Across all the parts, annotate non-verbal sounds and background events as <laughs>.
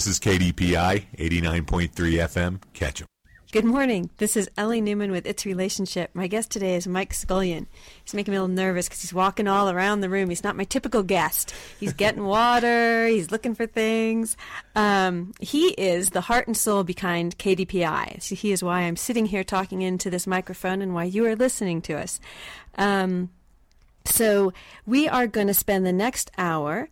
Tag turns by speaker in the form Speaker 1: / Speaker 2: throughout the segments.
Speaker 1: This is KDPI 89.3 FM. Catch 'em.
Speaker 2: Good morning. This is Ellie Newman with It's Relationship. My guest today is Mike Scullion. He's making me a little nervous because he's walking all around the room. He's not my typical guest. He's getting <laughs> water. He's looking for things. Um, he is the heart and soul behind KDPI. So he is why I'm sitting here talking into this microphone and why you are listening to us. Um, so we are going to spend the next hour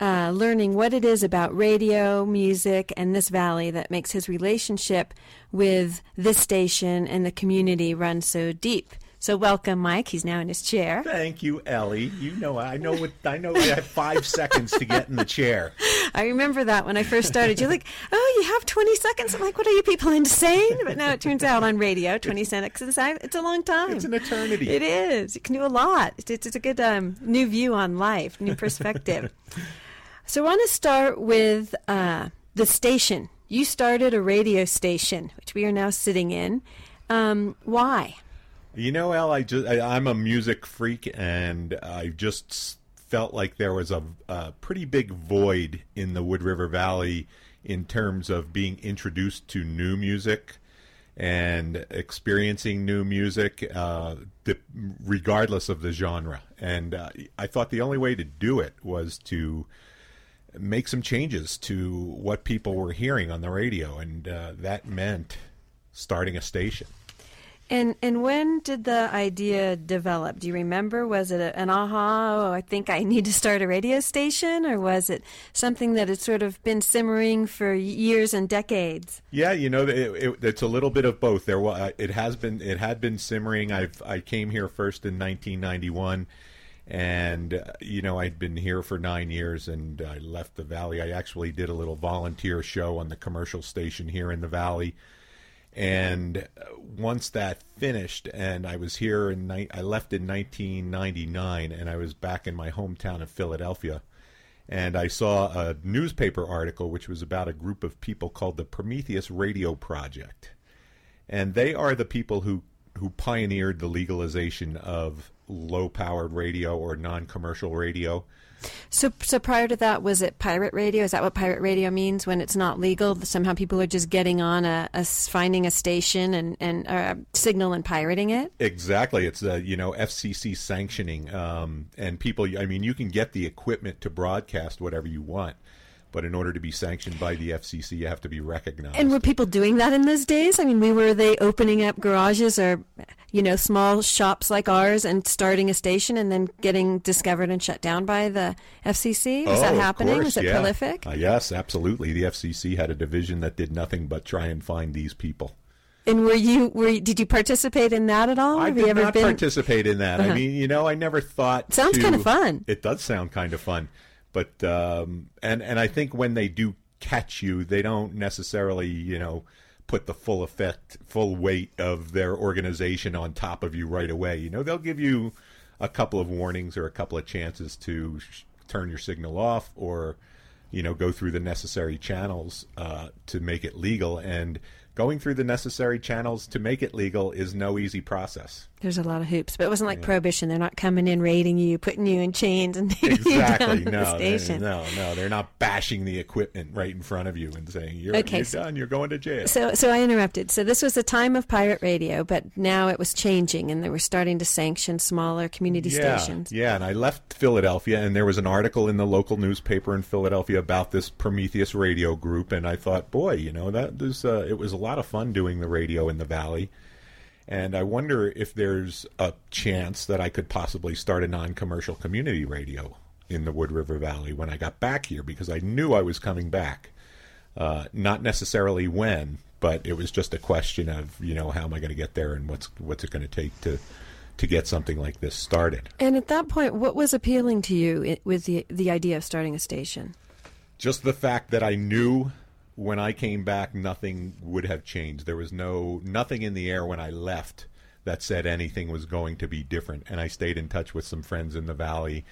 Speaker 2: uh, learning what it is about radio, music, and this valley that makes his relationship with this station and the community run so deep. So welcome, Mike. He's now in his chair.
Speaker 3: Thank you, Ellie. You know, I know what I know. I have five seconds to get in the chair. <laughs>
Speaker 2: I remember that when I first started. You're like, "Oh, you have 20 seconds." I'm like, "What are you people insane?" But now it turns out on radio, 20 seconds is it's a long time.
Speaker 3: It's an eternity.
Speaker 2: It is. You can do a lot. It's, it's a good um, new view on life, new perspective. <laughs> so I want to start with uh, the station. You started a radio station, which we are now sitting in. Um, why?
Speaker 3: You know, Al, I just I, am a music freak, and I just felt like there was a, a pretty big void in the Wood River Valley in terms of being introduced to new music and experiencing new music, uh, regardless of the genre. And uh, I thought the only way to do it was to make some changes to what people were hearing on the radio, and uh, that meant starting a station.
Speaker 2: And and when did the idea develop? Do you remember? Was it an aha? Oh, I think I need to start a radio station, or was it something that had sort of been simmering for years and decades?
Speaker 3: Yeah, you know, it, it, it's a little bit of both. There, was, it has been it had been simmering. I've I came here first in 1991 and uh, you know I'd been here for nine years, and I left the valley. I actually did a little volunteer show on the commercial station here in the valley, and once that finished, and I was here in I left in 1999, and I was back in my hometown of Philadelphia, and I saw a newspaper article which was about a group of people called the Prometheus Radio Project, and they are the people who who pioneered the legalization of low powered radio or non commercial radio.
Speaker 2: So, so prior to that, was it pirate radio? Is that what pirate radio means when it's not legal? Somehow people are just getting on a, a finding a station and and uh, signal and pirating it.
Speaker 3: Exactly, it's a you know FCC sanctioning, um, and people. I mean, you can get the equipment to broadcast whatever you want. But in order to be sanctioned by the FCC, you have to be recognized.
Speaker 2: And were people doing that in those days? I mean, we were they opening up garages or, you know, small shops like ours and starting a station and then getting discovered and shut down by the FCC? Was
Speaker 3: oh,
Speaker 2: that happening?
Speaker 3: Course,
Speaker 2: Was it
Speaker 3: yeah.
Speaker 2: prolific?
Speaker 3: Uh, yes, absolutely. The FCC had a division that did nothing but try and find these people.
Speaker 2: And were you were you, did you participate in that at all?
Speaker 3: I
Speaker 2: Have
Speaker 3: did
Speaker 2: you ever
Speaker 3: not
Speaker 2: been...
Speaker 3: participate in that.
Speaker 2: Uh-huh.
Speaker 3: I mean, you know, I never thought.
Speaker 2: Sounds
Speaker 3: to...
Speaker 2: kind of fun.
Speaker 3: It does sound kind of fun, but um, and and I think when they do catch you, they don't necessarily, you know, put the full effect, full weight of their organization on top of you right away. You know, they'll give you a couple of warnings or a couple of chances to sh- turn your signal off or, you know, go through the necessary channels uh, to make it legal. And going through the necessary channels to make it legal is no easy process.
Speaker 2: There's a lot of hoops, but it wasn't like yeah. prohibition. They're not coming in raiding you, putting you in chains, and <laughs> taking
Speaker 3: exactly.
Speaker 2: you down
Speaker 3: no,
Speaker 2: the station.
Speaker 3: no, no, they're not bashing the equipment right in front of you and saying you're,
Speaker 2: okay,
Speaker 3: you're
Speaker 2: so,
Speaker 3: done. You're going to jail.
Speaker 2: So, so I interrupted. So this was the time of pirate radio, but now it was changing, and they were starting to sanction smaller community
Speaker 3: yeah,
Speaker 2: stations.
Speaker 3: Yeah, and I left Philadelphia, and there was an article in the local newspaper in Philadelphia about this Prometheus radio group, and I thought, boy, you know, that was uh, it was a lot of fun doing the radio in the valley. And I wonder if there's a chance that I could possibly start a non commercial community radio in the Wood River Valley when I got back here because I knew I was coming back. Uh, not necessarily when, but it was just a question of, you know, how am I going to get there and what's what's it going to take to to get something like this started.
Speaker 2: And at that point, what was appealing to you with the the idea of starting a station?
Speaker 3: Just the fact that I knew when I came back, nothing would have changed. There was no nothing in the air when I left that said anything was going to be different. And I stayed in touch with some friends in the valley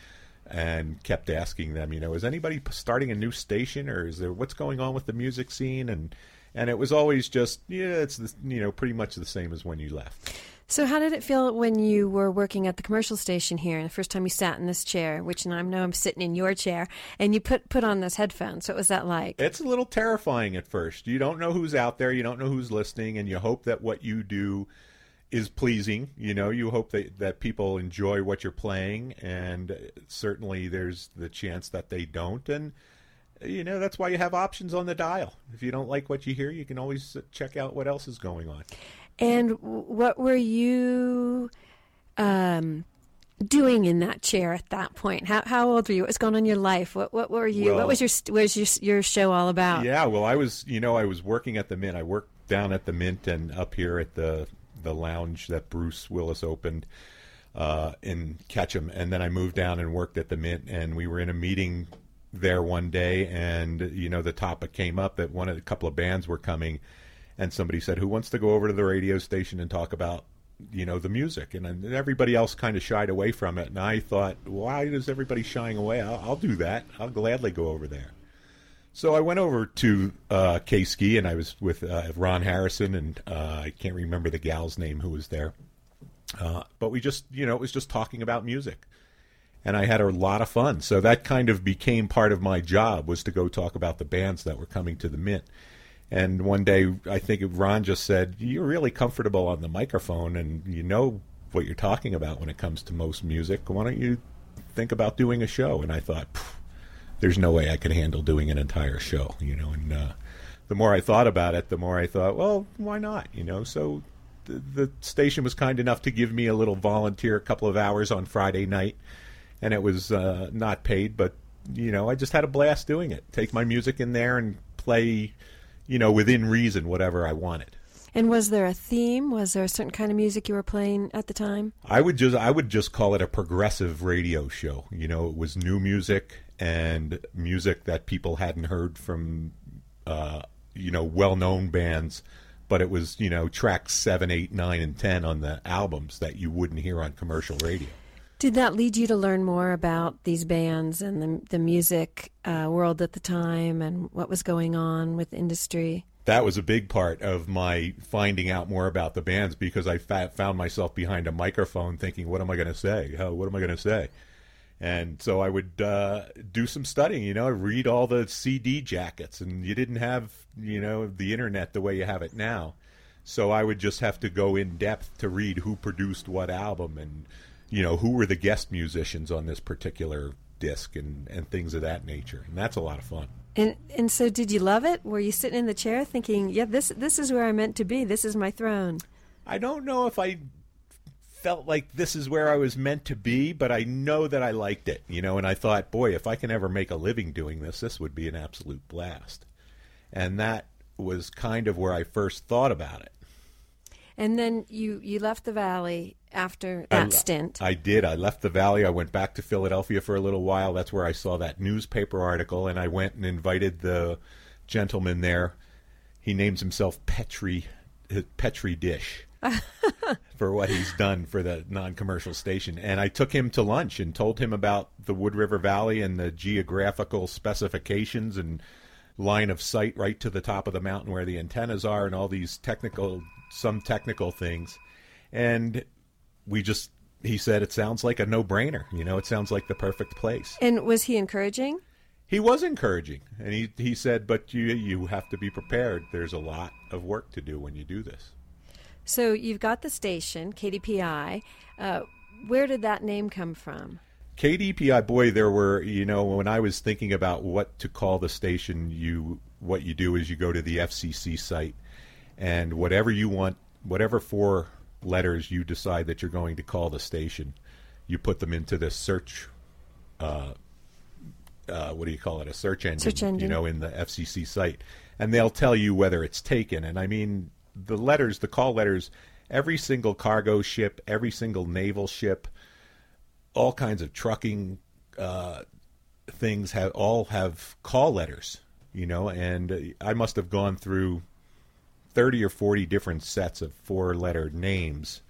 Speaker 3: and kept asking them, you know, is anybody starting a new station or is there what's going on with the music scene? And and it was always just yeah, it's the, you know pretty much the same as when you left.
Speaker 2: So, how did it feel when you were working at the commercial station here? And the first time you sat in this chair, which now I know I'm sitting in your chair, and you put put on those headphones. What was that like?
Speaker 3: It's a little terrifying at first. You don't know who's out there, you don't know who's listening, and you hope that what you do is pleasing. You know, you hope that that people enjoy what you're playing, and certainly there's the chance that they don't. And you know that's why you have options on the dial. If you don't like what you hear, you can always check out what else is going on.
Speaker 2: And what were you um, doing in that chair at that point? How, how old were you? What was going on in your life? What what were you?
Speaker 3: Well,
Speaker 2: what was your what was your your show all about?
Speaker 3: Yeah, well, I was you know I was working at the Mint. I worked down at the Mint and up here at the the lounge that Bruce Willis opened uh, in Ketchum, and then I moved down and worked at the Mint. And we were in a meeting there one day, and you know the topic came up that one of a couple of bands were coming and somebody said, "Who wants to go over to the radio station and talk about you know the music?" And, everybody else kind of shied away from it. And I thought, why is everybody shying away? I'll, I'll do that. I'll gladly go over there. So I went over to uh, K Ski and I was with uh, Ron Harrison and uh, I can't remember the gal's name who was there. Uh, but we just, you know, it was just talking about music. And I had a lot of fun. So that kind of became part of my job was to go talk about the bands that were coming to the Mint. And one day, I think Ron just said, "You're really comfortable on the microphone, and you know what you're talking about when it comes to most music. Why don't you think about doing a show?" And I thought, "There's no way I could handle doing an entire show," you know. And uh, the more I thought about it, the more I thought, "Well, why not?" You know. So the, the station was kind enough to give me a little volunteer, a couple of hours on Friday night, and it was uh, not paid, but you know, I just had a blast doing it. Take my music in there and play you know, within reason, whatever I wanted.
Speaker 2: And was there a theme? Was there a certain kind of music you were playing at the time?
Speaker 3: I would just I would just call it a progressive radio show. You know, it was new music and music that people hadn't heard from uh, you know, well-known bands, but it was, you know, tracks 7, 8, 9 and 10 on the albums that you wouldn't hear on commercial radio.
Speaker 2: Did that lead you to learn more about these bands and the, the music uh, world at the time and what was going on with industry?
Speaker 3: That was a big part of my finding out more about the bands because I found myself behind a microphone thinking, what am I going to say? How, what am I going to say? And so I would uh, do some studying, you know, read all the CD jackets, and you didn't have, you know, the internet the way you have it now. So I would just have to go in depth to read who produced what album and you know, who were the guest musicians on this particular disc and, and things of that nature. And that's a lot of fun.
Speaker 2: And and so did you love it? Were you sitting in the chair thinking, "Yeah, this this is where I meant to be. This is my throne."
Speaker 3: I don't know if I felt like this is where I was meant to be, but I know that I liked it, you know, and I thought, "Boy, if I can ever make a living doing this, this would be an absolute blast." And that was kind of where I first thought about it.
Speaker 2: And then you you left the valley after that
Speaker 3: I,
Speaker 2: stint.
Speaker 3: I did. I left the valley. I went back to Philadelphia for a little while. That's where I saw that newspaper article, and I went and invited the gentleman there. He names himself Petri uh, Pete Tridish. <laughs> for what he's done for the non-commercial station and I took him to lunch and told him about the Wood River Valley and the geographical specifications and line of sight right to the top of the mountain where the antennas are and all these technical some technical things and we just he said it sounds like a no-brainer. You know, it sounds like the perfect place.
Speaker 2: And was he encouraging?
Speaker 3: He was encouraging, and he he said, "But you you have to be prepared. There's a lot of work to do when you do this."
Speaker 2: So you've got the station KDPI. Uh, where did that name come from?
Speaker 3: KDPI, boy, there were you know when I was thinking about what to call the station, you what you do is you go to the FCC site, and whatever you want, whatever four letters you decide that you're going to call the station, you put them into this search. Uh, uh, what do you call it? A search engine,
Speaker 2: search engine.
Speaker 3: You know, in the FCC site, and they'll tell you whether it's taken. And I mean, the letters, the call letters, every single cargo ship, every single naval ship, all kinds of trucking uh, things have all have call letters. You know, and I must have gone through 30 or 40 different sets of four letter names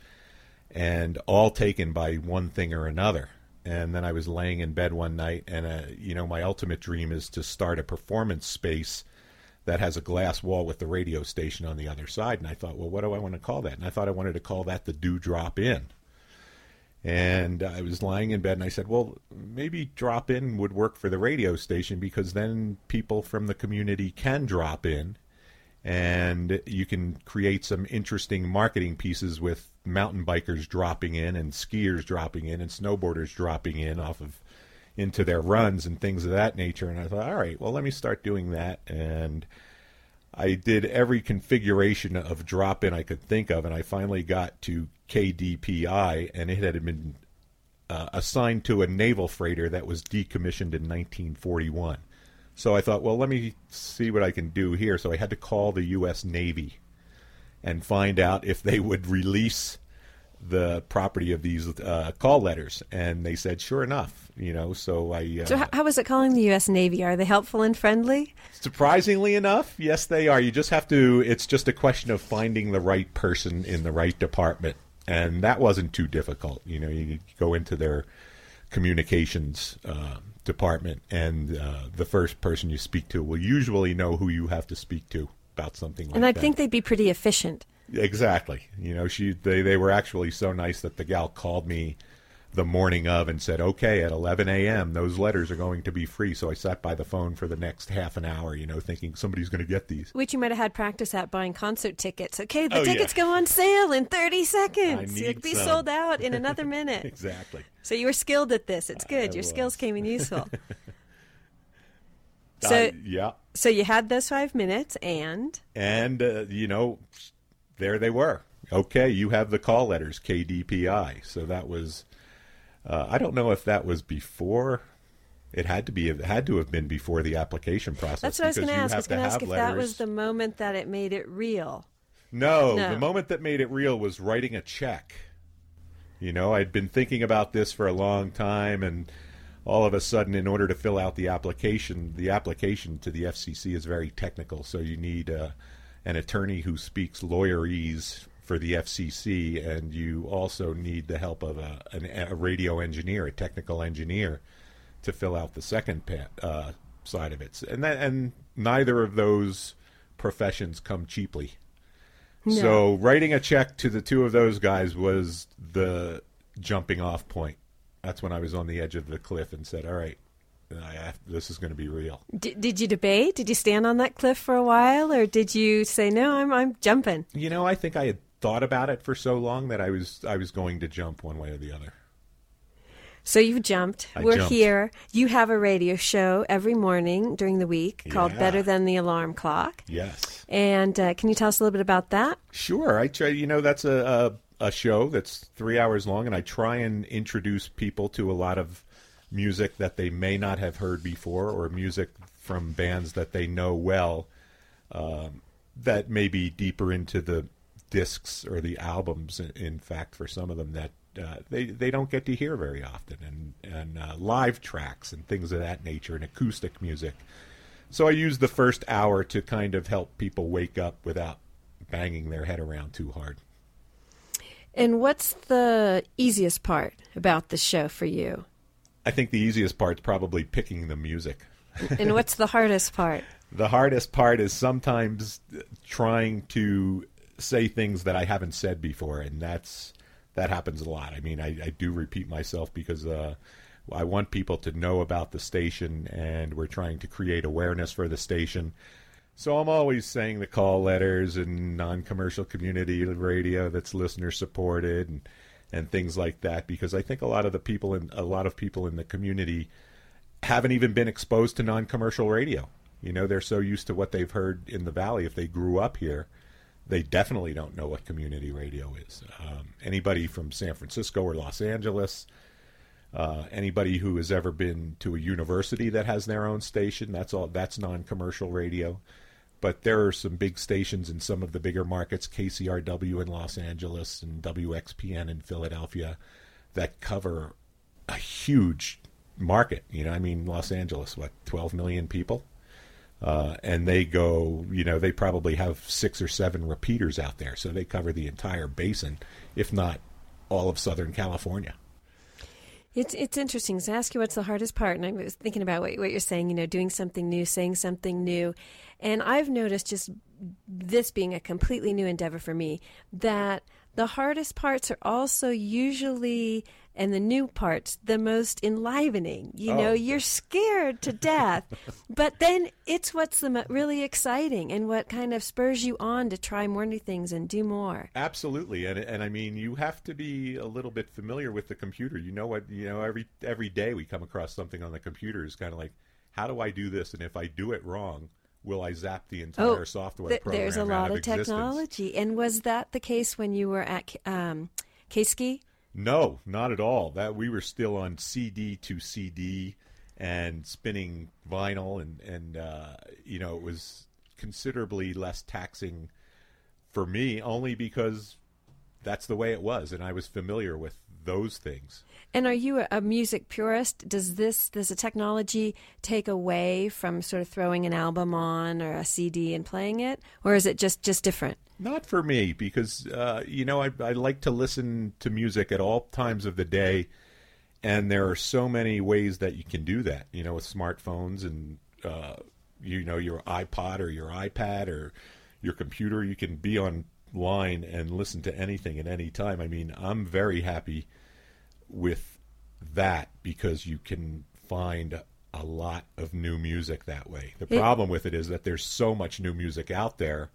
Speaker 3: and all taken by one thing or another. And then I was laying in bed one night, and uh, you know, my ultimate dream is to start a performance space that has a glass wall with the radio station on the other side. And I thought, well, what do I want to call that? And I thought I wanted to call that the Dew Drop Inn. And I was lying in bed and I said, well, maybe drop in would work for the radio station because then people from the community can drop in and you can create some interesting marketing pieces with mountain bikers dropping in and skiers dropping in and snowboarders dropping in off of into their runs and things of that nature. And I thought, all right, well, let me start doing that. And I did every configuration of drop in I could think of, and I finally got to KDPI, and it had been uh, assigned to a naval freighter that was decommissioned in 1941. So I thought, well, let me see what I can do here. So I had to call the U.S. Navy and find out if they would release the property of these uh, call letters, and they said, sure enough, you know. So I. Uh,
Speaker 2: So how, how was it calling the U.S. Navy? Are they helpful and friendly?
Speaker 3: Surprisingly enough, yes, they are. You just have to. It's just a question of finding the right person in the right department, and that wasn't too difficult. You know, you go into their communications uh, department, and uh, the first person you speak to will usually know who you have to speak to about something like that.
Speaker 2: And I
Speaker 3: that.
Speaker 2: think they'd be pretty efficient.
Speaker 3: Exactly. You know, she they they were actually so nice that the gal called me the morning of and said, "Okay, at 11 a.m. those letters are going to be free." So I sat by the phone for the next half an hour, you know, thinking somebody's going to get these.
Speaker 2: Which you might have had practice at buying concert tickets. Okay, the
Speaker 3: Oh, yeah.
Speaker 2: tickets go on sale in 30 seconds. You'll be
Speaker 3: some.
Speaker 2: sold out in another <laughs> minute.
Speaker 3: Exactly.
Speaker 2: So you were skilled at this. It's good.
Speaker 3: I
Speaker 2: Your skills came in useful.
Speaker 3: Uh, <laughs>
Speaker 2: So-
Speaker 3: yeah,
Speaker 2: so you had those five minutes, and
Speaker 3: and uh, you know, there they were. Okay, you have the call letters KDPI. So that was. Uh, I don't know if that was before. It had to be. It had to have been before the application process.
Speaker 2: that's what I was going to ask. I was going to ask if that was the moment that it made it real.
Speaker 3: No,
Speaker 2: No.
Speaker 3: the moment that made it real was writing a check. You know, I'd been thinking about this for a long time, and all of a sudden, in order to fill out the application, the application to the FCC is very technical. So you need uh, an attorney who speaks lawyerese for the FCC, and you also need the help of a, an, a radio engineer, a technical engineer, to fill out the second pa- uh, side of it. And that, and neither of those professions come cheaply. So writing a check to the two of those guys was the jumping off point. That's when I was on the edge of the cliff and said, "All right, I this is going to be real."
Speaker 2: D- did you debate? Did you stand on that cliff for a while, or did you say no? I'm I'm jumping.
Speaker 3: You know, I think I had thought about it for so long that I was I was going to jump one way or the other.
Speaker 2: So you jumped.
Speaker 3: I
Speaker 2: We're
Speaker 3: jumped.
Speaker 2: here. You have a radio show every morning during the week called
Speaker 3: Yeah.
Speaker 2: Better Than the Alarm Clock.
Speaker 3: Yes,
Speaker 2: And uh, can you tell us a little bit about that?
Speaker 3: sure. I try. You know, that's a, a a show that's three hours long, and I try and introduce people to a lot of music that they may not have heard before, or music from bands that they know well. um, that may be deeper into the discs or the albums. in- fact, for some of them that uh, they they don't get to hear very often, and and uh, live tracks and things of that nature, and acoustic music. So I use the first hour to kind of help people wake up without banging their head around too hard.
Speaker 2: And what's the easiest part about the show for you?
Speaker 3: I think the easiest part's probably picking the music. <laughs>
Speaker 2: And what's the hardest part?
Speaker 3: The hardest part is sometimes trying to say things that I haven't said before, and that's that happens a lot. I mean, I, I do repeat myself because uh, I want people to know about the station, and we're trying to create awareness for the station. So I'm always saying the call letters and non-commercial community radio that's listener supported and and things like that because I think a lot of the people in a lot of people in the community haven't even been exposed to non-commercial radio. You know, they're so used to what they've heard in the valley. If they grew up here, they definitely don't know what community radio is. Um, anybody from San Francisco or Los Angeles, uh, anybody who has ever been to a university that has their own station, that's all. That's non-commercial radio. But there are some big stations in some of the bigger markets, KCRW in Los Angeles and WXPN in Philadelphia, that cover a huge market. You know, I mean, Los Angeles, what, 12 million people? Uh, and they go, you know, they probably have six or seven repeaters out there. So they cover the entire basin, if not all of Southern California.
Speaker 2: It's it's interesting. So I ask you what's the hardest part, and I was thinking about what, what you're saying. You know, doing something new, saying something new, and I've noticed just this being a completely new endeavor for me that the hardest parts are also usually and the new parts the most enlivening you know
Speaker 3: Oh.
Speaker 2: you're scared to death <laughs> but then it's what's the mo- really exciting and what kind of spurs you on to try more new things and do more
Speaker 3: Absolutely, and and I mean, you have to be a little bit familiar with the computer. You know what? You know, every every day we come across something on the computer is kind of like, how do I do this? And if I do it wrong, will I zap the entire software
Speaker 2: Oh, th-
Speaker 3: program
Speaker 2: there's a lot
Speaker 3: of
Speaker 2: of technology and was that the case when you were at um, K-Ski?
Speaker 3: No, not at all. That we were still on CD to CD and spinning vinyl, and and uh, you know it was considerably less taxing for me, only because that's the way it was, and I was familiar with those things.
Speaker 2: And are you a, music purist? Does this does the technology take away from sort of throwing an album on or a CD and playing it, or is it just just different?
Speaker 3: Not for me, because uh, you know I, I like to listen to music at all times of the day, and there are so many ways that you can do that. You know, with smartphones and uh, you know your iPod or your iPad or your computer, you can be online and listen to anything at any time. I mean, I'm very happy with that because you can find a lot of new music that way. The
Speaker 2: It-
Speaker 3: problem with it is that there's so much new music out there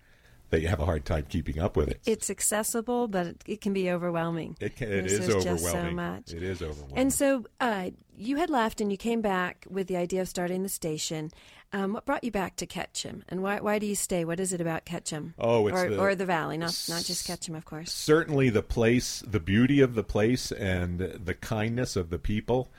Speaker 3: that you have a hard time keeping up with it.
Speaker 2: It's accessible, but it, it can be overwhelming.
Speaker 3: It, can, it is
Speaker 2: there's just so
Speaker 3: overwhelming.
Speaker 2: much.
Speaker 3: It is overwhelming.
Speaker 2: And so uh, you had left and you came back with the idea of starting the station. Um, what brought you back to Ketchum, and why why do you stay? What is it about Ketchum?
Speaker 3: Oh, it's
Speaker 2: or,
Speaker 3: the-
Speaker 2: or the Valley, not not just Ketchum, of course.
Speaker 3: certainly the place, the beauty of the place, and the kindness of the people,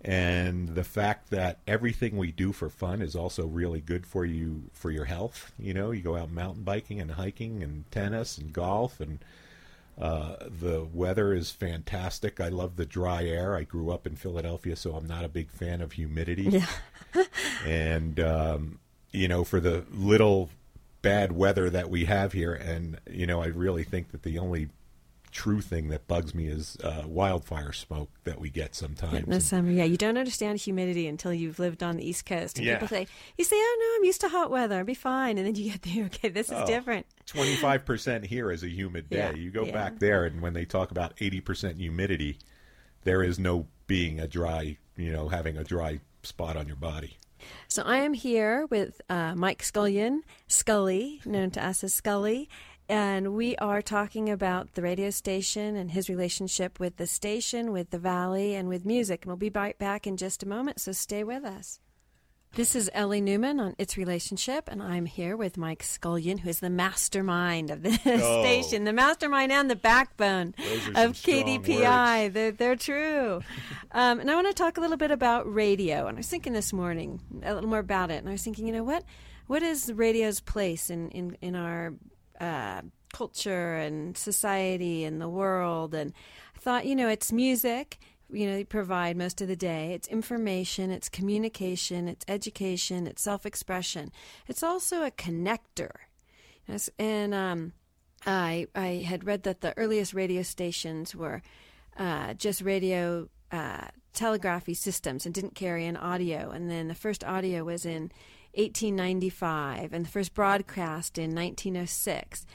Speaker 3: and the fact that everything we do for fun is also really good for you for your health. You know, you go out mountain biking and hiking and tennis and golf and. Uh, the weather is fantastic. I love the dry air. I grew up in Philadelphia, so I'm not a big fan of humidity.
Speaker 2: Yeah.
Speaker 3: And um, you know for the little bad weather that we have here and you know i really think that the only true thing that bugs me is uh, wildfire smoke that we get sometimes
Speaker 2: In the summer, yeah, you don't understand humidity until you've lived on the East Coast. And
Speaker 3: Yeah.
Speaker 2: people say, you say, oh no, I'm used to hot weather, I'll be fine. And then you get there, <laughs> okay, this is
Speaker 3: Oh,
Speaker 2: different.
Speaker 3: 25% here is a humid day
Speaker 2: Yeah,
Speaker 3: you go
Speaker 2: yeah.
Speaker 3: back there and when they talk about 80% humidity there is no being a dry you know having a dry spot on your body
Speaker 2: So I am here with uh, Mike Scullion, Scully, known to us as Scully, and we are talking about the radio station and his relationship with the station, with the valley, and with music. And we'll be right back in just a moment, so stay with us. This is Ellie Newman on Its Relationship, and I'm here with Mike Scullion, who is the mastermind of the <laughs>
Speaker 3: Oh.
Speaker 2: station, the mastermind and the backbone
Speaker 3: Those are some
Speaker 2: of KDPI. They're, they're true. <laughs> um, and I want to talk a little bit about radio. And I was thinking this morning a little more about it, and I was thinking, you know, what what is radio's place in in in our uh, culture and society and the world? And I thought, you know, it's music. You know, provide most of the day. It's information, it's communication, it's education, it's self expression. It's also a connector. And um, I I had read that the earliest radio stations were uh, just radio uh, telegraphy systems and didn't carry an audio. And then the first audio was in 1895, and the first broadcast in 1906.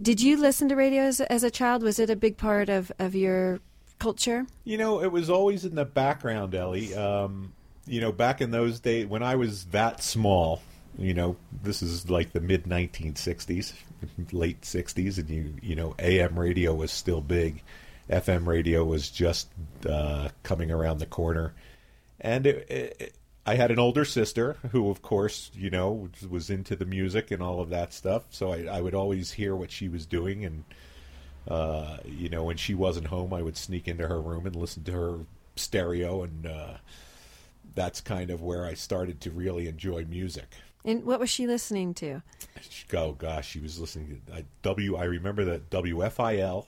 Speaker 2: Did you listen to radio as, as a child? Was it a big part of, of your culture?
Speaker 3: You know, it was always in the background, Ellie. Um, you know, back in those days when I was that small, you know, this is like the mid 1960s, late 60s, and you you know, AM radio was still big, FM radio was just uh, coming around the corner, and it, it, I had an older sister who, of course, you know, was into the music and all of that stuff. So I, I would always hear what she was doing and uh, you know, when she wasn't home, I would sneak into her room and listen to her stereo, and uh, that's kind of where I started to really enjoy music.
Speaker 2: And what was she listening to?
Speaker 3: Oh gosh, she was listening to W. I remember that WFIL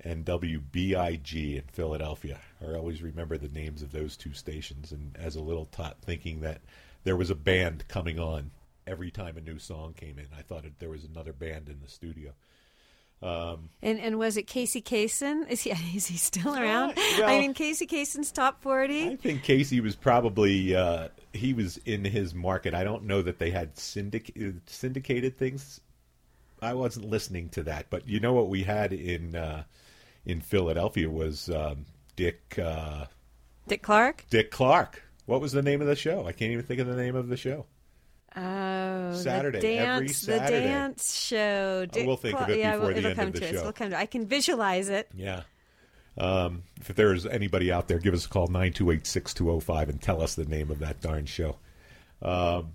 Speaker 3: and WBIG in Philadelphia. I always remember the names of those two stations, and as a little tot, thinking that there was a band coming on every time a new song came in. I thought it, there was another band in the studio. Um,
Speaker 2: And and was it Casey Kasem? Is he <laughs> is he still around?
Speaker 3: well-
Speaker 2: I mean, Casey Kasem's top forty.
Speaker 3: I think Casey was probably uh, he was in his market. I don't know that they had syndic- syndicated things. I wasn't listening to that, but you know what we had in uh, in Philadelphia was um, Dick uh,
Speaker 2: Dick Clark.
Speaker 3: Dick Clark. What was the name of the show? I can't even think of the name of the show.
Speaker 2: Oh,
Speaker 3: Saturday,
Speaker 2: the
Speaker 3: every
Speaker 2: dance,
Speaker 3: Saturday.
Speaker 2: the dance show. Dick
Speaker 3: we'll think of it
Speaker 2: yeah,
Speaker 3: before the
Speaker 2: it'll
Speaker 3: end
Speaker 2: come
Speaker 3: of the
Speaker 2: us.
Speaker 3: show.
Speaker 2: We'll come to. I can visualize it.
Speaker 3: Yeah. Um, if there's anybody out there, give us a call 928-6205 and tell us the name of that darn show. Um,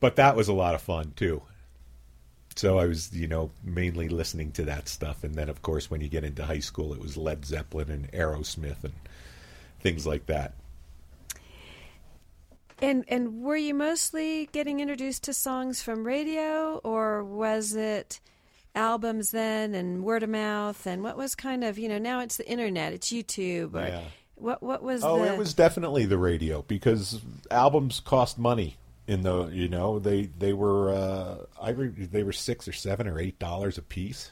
Speaker 3: but that was a lot of fun too. So I was, you know, mainly listening to that stuff, and then of course when you get into high school, it was Led Zeppelin and Aerosmith and things like that.
Speaker 2: And and were you mostly getting introduced to songs from radio, or was it albums then and word of mouth? And what was kind of you know now it's the internet, it's YouTube. Or
Speaker 3: Yeah.
Speaker 2: What what was
Speaker 3: Oh,
Speaker 2: the?
Speaker 3: it was definitely the radio because albums cost money. In the you know they they were uh, I re- they were six or seven or eight dollars a piece.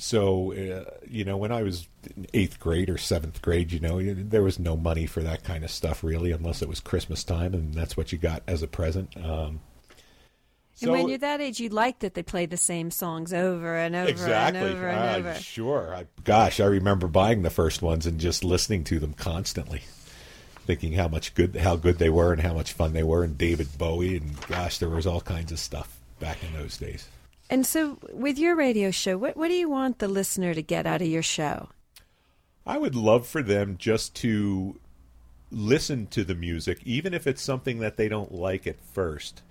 Speaker 3: So uh, you know when I was in eighth grade or seventh grade, you know there was no money for that kind of stuff really, unless it was Christmas time, and that's what you got as a present. Um,
Speaker 2: and when you're that age, you like that they play the same songs over and over
Speaker 3: exactly.
Speaker 2: and over and
Speaker 3: Ah,
Speaker 2: over.
Speaker 3: Sure. I, gosh, I remember buying the first ones and just listening to them constantly, thinking how much good, how good they were, and how much fun they were. And David Bowie, and gosh, there was all kinds of stuff back in those days.
Speaker 2: And so, with your radio show, what what do you want the listener to get out of your show?
Speaker 3: I would love for them just to listen to the music, even if it's something that they don't like at first.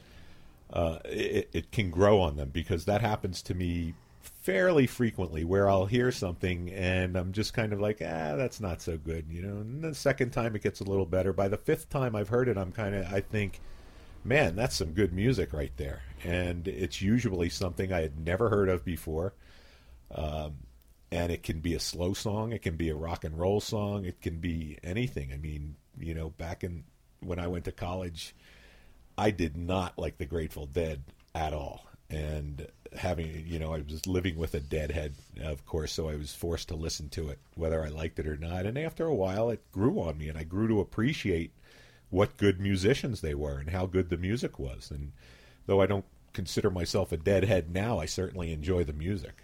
Speaker 3: Uh, it, it can grow on them because that happens to me fairly frequently, where I'll hear something and I'm just kind of like, ah, that's not so good, you know. And the second time it gets a little better. By the fifth time I've heard it, I'm kind of, I think, man, that's some good music right there. And it's usually something I had never heard of before um, and it can be a slow song, it can be a rock and roll song, it can be anything. I mean, you know, back in when I went to college, I did not like the Grateful Dead at all. And having, you know, I was living with a deadhead, of course, so I was forced to listen to it, whether I liked it or not. And after a while, it grew on me, and I grew to appreciate what good musicians they were and how good the music was. And though I don't consider myself a deadhead now, I certainly enjoy the music.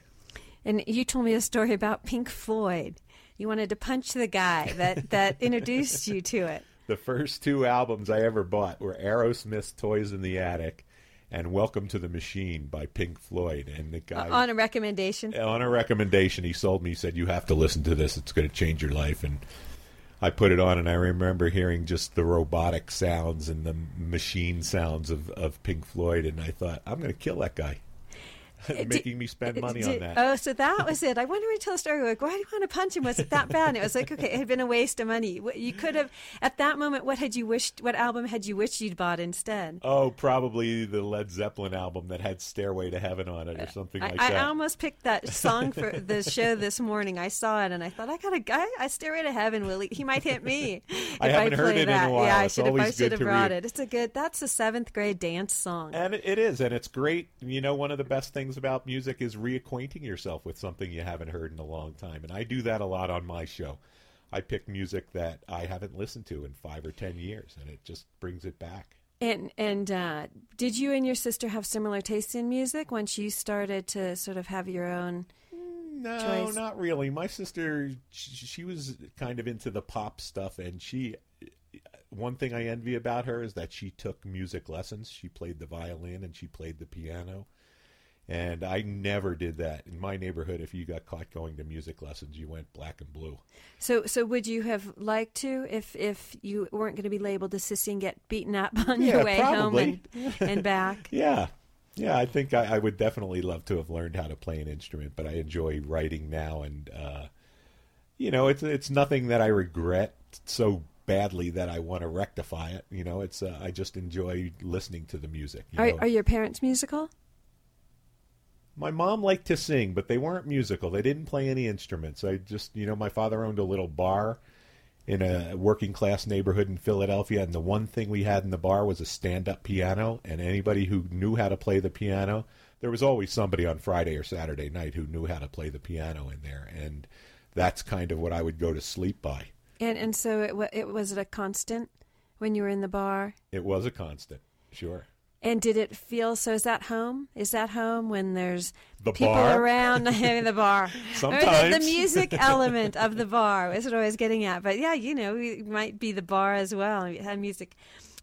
Speaker 2: And you told me a story about Pink Floyd. You wanted to punch the guy that, that <laughs> introduced you to it.
Speaker 3: The first two albums I ever bought were Aerosmith's Toys in the Attic and Welcome to the Machine by Pink Floyd. And the guy,
Speaker 2: On a recommendation.
Speaker 3: on a recommendation, he sold me, he said, You have to listen to this. It's going to change your life. And I put it on, and I remember hearing just the robotic sounds and the machine sounds of, of Pink Floyd. And I thought, I'm going to kill that guy. <laughs> Making me spend money on that.
Speaker 2: Oh, so that was it. I wonder when you tell a story. Like, why do you want to punch him? Was it that bad? And it was like, okay, it had been a waste of money. You could have, at that moment, what had you wished? What album had you wished you'd bought instead?
Speaker 3: Oh, probably the Led Zeppelin album that had Stairway to Heaven on it or something
Speaker 2: I,
Speaker 3: like
Speaker 2: I
Speaker 3: that.
Speaker 2: I almost picked that song for <laughs> the show this morning. I saw it and I thought, I got a guy. I stairway to heaven. Will he? He might hit me. <laughs> if
Speaker 3: I haven't heard
Speaker 2: play
Speaker 3: it in a
Speaker 2: that.
Speaker 3: while.
Speaker 2: Yeah, I should have. I should have brought
Speaker 3: read.
Speaker 2: it. It's a good. That's a seventh grade dance song.
Speaker 3: And it is, and it's great. You know, one of the best things about music is reacquainting yourself with something you haven't heard in a long time. And I do that a lot on my show. I pick music that I haven't listened to in five or ten years, and it just brings it back.
Speaker 2: And and uh, did you and your sister have similar tastes in music once you started to sort of have your own?
Speaker 3: No,
Speaker 2: choice.
Speaker 3: not really. My sister, she, she was kind of into the pop stuff, and she. One thing I envy about her is that she took music lessons. She played the violin and she played the piano. And I never did that. In my neighborhood, if you got caught going to music lessons, you went black and blue.
Speaker 2: So so would you have liked to if if you weren't going to be labeled a sissy and get beaten up <laughs> on
Speaker 3: Yeah,
Speaker 2: your way
Speaker 3: probably.
Speaker 2: home and, and back? <laughs>
Speaker 3: Yeah. Yeah, I think I, I would definitely love to have learned how to play an instrument, but I enjoy writing now, and uh, you know, it's it's nothing that I regret so badly that I want to rectify it. You know, it's uh, I just enjoy listening to the music. You
Speaker 2: Are
Speaker 3: know?
Speaker 2: are your parents musical?
Speaker 3: My mom liked to sing, but they weren't musical. They didn't play any instruments. I just, you know, my father owned a little bar in a working class neighborhood in Philadelphia, and the one thing we had in the bar was a stand up piano. And anybody who knew how to play the piano, there was always somebody on Friday or Saturday night who knew how to play the piano in there, and that's kind of what I would go to sleep by.
Speaker 2: And and so it, it was it a constant when you were in the bar.
Speaker 3: It was a constant, sure.
Speaker 2: And did it feel so? Is that home? Is that home when there's
Speaker 3: The
Speaker 2: people
Speaker 3: bar?
Speaker 2: around <laughs> in the bar? <laughs> Or the, the music <laughs> element of the bar is what I was getting at. But yeah, you know, it might be the bar as well. It had music,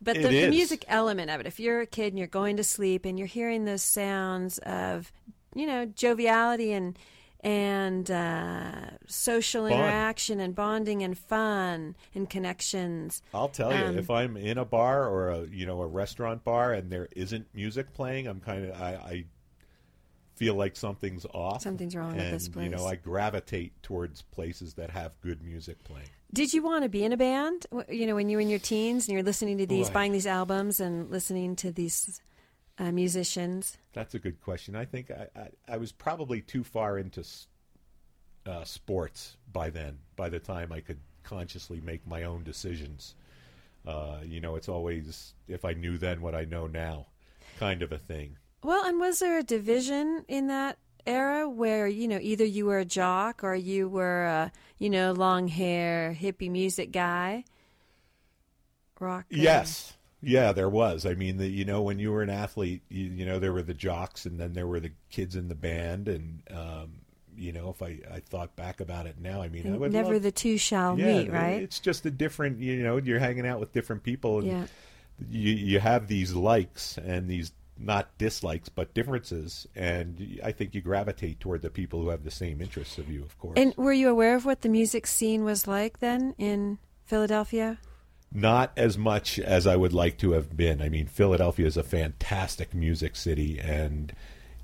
Speaker 2: but the, the music element of it. If you're a kid and you're going to sleep and you're hearing those sounds of, you know, joviality and and uh, social
Speaker 3: Fun.
Speaker 2: interaction and bonding and fun and connections.
Speaker 3: I'll tell you,
Speaker 2: Um,
Speaker 3: if I'm in a bar or a you know a restaurant bar and there isn't music playing, I'm kind of I, I feel like something's off.
Speaker 2: Something's wrong with this place.
Speaker 3: You know. I gravitate towards places that have good music playing.
Speaker 2: Did you want to be in a band? You know, when you were in your teens and you're listening to these,
Speaker 3: Right.
Speaker 2: buying these albums and listening to these uh, musicians.
Speaker 3: That's a good question. I think I, I, I was probably too far into s- uh, sports by then. By the time I could consciously make my own decisions, uh, you know, it's always if I knew then what I know now, kind of a thing.
Speaker 2: Well, and was there a division in that era where you know either you were a jock or you were a you know long hair hippie music guy? Rock.
Speaker 3: Yes. Yeah, there was. I mean, the, you know, when you were an athlete, you, you know, there were the jocks, and then there were the kids in the band, and um, you know, if I, I thought back about it now, I mean, I would
Speaker 2: never
Speaker 3: love-
Speaker 2: the two shall
Speaker 3: yeah,
Speaker 2: meet, right?
Speaker 3: It's just a different, you know, you're hanging out with different people, and
Speaker 2: Yeah.
Speaker 3: you you have these likes and these not dislikes, but differences, and I think you gravitate toward the people who have the same interests of you, of course.
Speaker 2: And were you aware of what the music scene was like then in Philadelphia?
Speaker 3: Not as much as I would like to have been. I mean, Philadelphia is a fantastic music city, and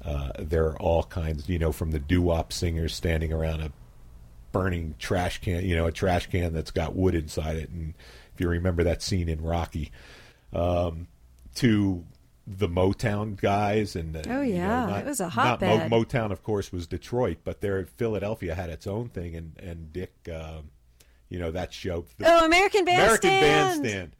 Speaker 3: uh, there are all kinds, you know, from the doo wop singers standing around a burning trash can, you know, a trash can that's got wood inside it. And if you remember that scene in Rocky, um, to the Motown guys and the,
Speaker 2: Oh,
Speaker 3: you know,
Speaker 2: yeah.
Speaker 3: not-
Speaker 2: It was a hotbed.
Speaker 3: Mo- Motown, of course, was Detroit, but there Philadelphia had its own thing, and and Dick, um, you know, that show.
Speaker 2: Oh, American Bandstand.
Speaker 3: American Bandstand.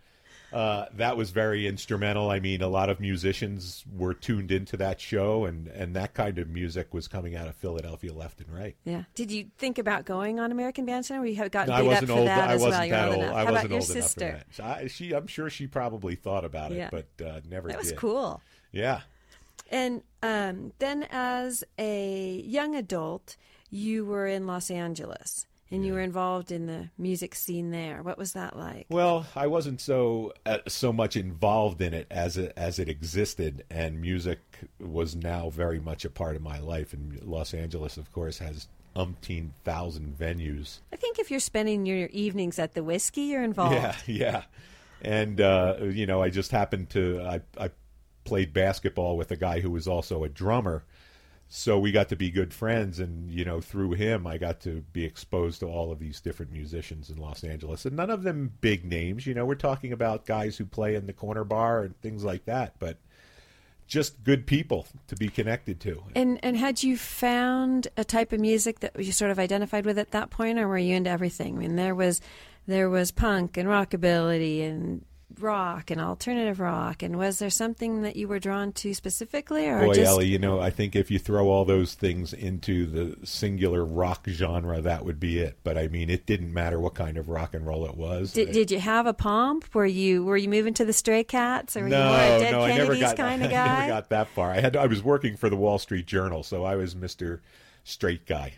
Speaker 3: Uh, that was very instrumental. I mean, a lot of musicians were tuned into that show, and, and that kind of music was coming out of Philadelphia left and right.
Speaker 2: Yeah. Did you think about going on American Bandstand, or you have gotten
Speaker 3: No, I
Speaker 2: beat up
Speaker 3: wasn't
Speaker 2: for
Speaker 3: old.
Speaker 2: that
Speaker 3: I
Speaker 2: as
Speaker 3: wasn't
Speaker 2: well?
Speaker 3: That
Speaker 2: old enough.
Speaker 3: I
Speaker 2: How
Speaker 3: wasn't
Speaker 2: about your
Speaker 3: old enough for
Speaker 2: sister?
Speaker 3: that. So I, she, I'm sure she probably thought about it,
Speaker 2: Yeah.
Speaker 3: but uh, never
Speaker 2: That was
Speaker 3: did.
Speaker 2: cool.
Speaker 3: Yeah.
Speaker 2: And um, then, as a young adult, you were in Los Angeles, and you were involved in the music scene there. What was that like?
Speaker 3: Well, I wasn't so uh, so much involved in it as it as it existed, and music was now very much a part of my life. And Los Angeles, of course, has umpteen thousand venues.
Speaker 2: I think if you're spending your evenings at the Whisky, you're involved.
Speaker 3: Yeah, <laughs> yeah. And uh, you know, I just happened to I I played basketball with a guy who was also a drummer. So we got to be good friends and you know, through him I got to be exposed to all of these different musicians in Los Angeles. And none of them big names, you know, we're talking about guys who play in the corner bar and things like that, but just good people to be connected to.
Speaker 2: And and had you found a type of music that you sort of identified with at that point, or were you into everything? I mean, there was there was punk and rockabilly and rock and alternative rock, and was there something that you were drawn to specifically, or
Speaker 3: Boy,
Speaker 2: just
Speaker 3: Ellie, you know, I think if you throw all those things into the singular rock genre, that would be it. But I mean, it didn't matter what kind of rock and roll it was.
Speaker 2: did, did you have a pomp? Were you were you moving to the Stray Cats, or were
Speaker 3: no,
Speaker 2: you more a Dead
Speaker 3: no, I
Speaker 2: Kennedys
Speaker 3: never got <laughs>
Speaker 2: kind of
Speaker 3: I never got that far. I had I was working for the Wall Street Journal, so I was Mister Straight Guy.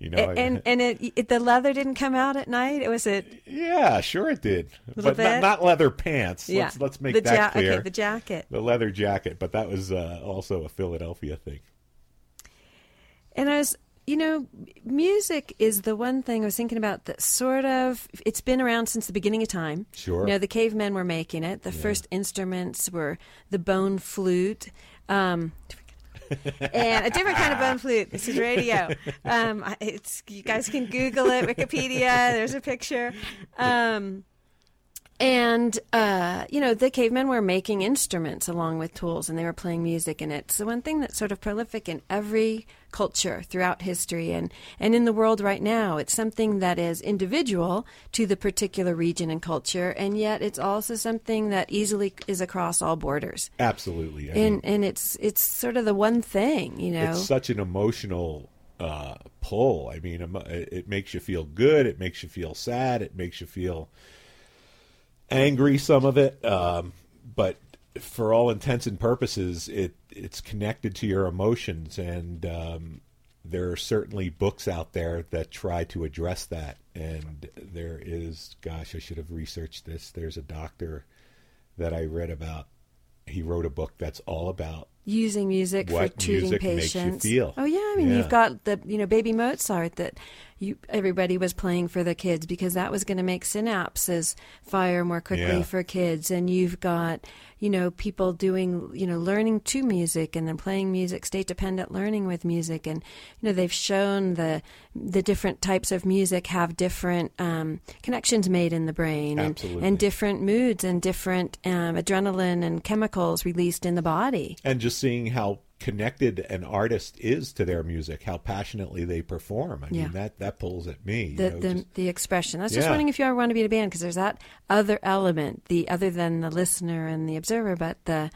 Speaker 3: You know,
Speaker 2: and and it, it, the leather didn't come out at night. It was it.
Speaker 3: yeah, sure it did, but not,
Speaker 2: bit?
Speaker 3: not leather pants.
Speaker 2: Yeah,
Speaker 3: Let's, let's make
Speaker 2: the
Speaker 3: that
Speaker 2: ja-
Speaker 3: clear.
Speaker 2: Okay, the jacket.
Speaker 3: the leather jacket, but that was uh, also a Philadelphia thing.
Speaker 2: And I was, you know, music is the one thing I was thinking about that sort of, it's been around since the beginning of time.
Speaker 3: Sure.
Speaker 2: You know, the cavemen were making it. The first instruments were the bone flute. Um, and a different kind of bone flute. This is radio. Um, it's you guys can Google it, Wikipedia. There's a picture. Um, And, uh, you know, the cavemen were making instruments along with tools and they were playing music. And it's the one thing that's sort of prolific in every culture throughout history and, and in the world right now. It's something that is individual to the particular region and culture. And yet it's also something that easily is across all borders.
Speaker 3: Absolutely. I
Speaker 2: And,
Speaker 3: mean,
Speaker 2: and it's, it's sort of the one thing, you know.
Speaker 3: it's such an emotional uh, pull. I mean, it it makes you feel good. It makes you feel sad. It makes you feel angry. Some of it, um, but for all intents and purposes, it it's connected to your emotions, and um, there are certainly books out there that try to address that. And there is, gosh, I should have researched this. There's a doctor that I read about. He wrote a book that's all about
Speaker 2: using music
Speaker 3: What
Speaker 2: for treating
Speaker 3: music makes you
Speaker 2: patients.
Speaker 3: feel.
Speaker 2: Oh yeah, I mean
Speaker 3: Yeah.
Speaker 2: you've got the you know baby Mozart that you everybody was playing for the kids because that was going to make synapses fire more quickly
Speaker 3: Yeah.
Speaker 2: for kids. And you've got you know people doing you know learning to music and then playing music state dependent learning with music. And you know they've shown the the different types of music have different um, connections made in the brain and, and different moods and different um, adrenaline and chemicals released in the body.
Speaker 3: And just seeing how connected an artist is to their music, how passionately they perform. I
Speaker 2: Yeah.
Speaker 3: mean, that that pulls at me. you
Speaker 2: the
Speaker 3: know,
Speaker 2: the,
Speaker 3: just-
Speaker 2: the expression. I was just wondering if you ever want to be in a band because there's that other element, the other than the listener and the observer, but the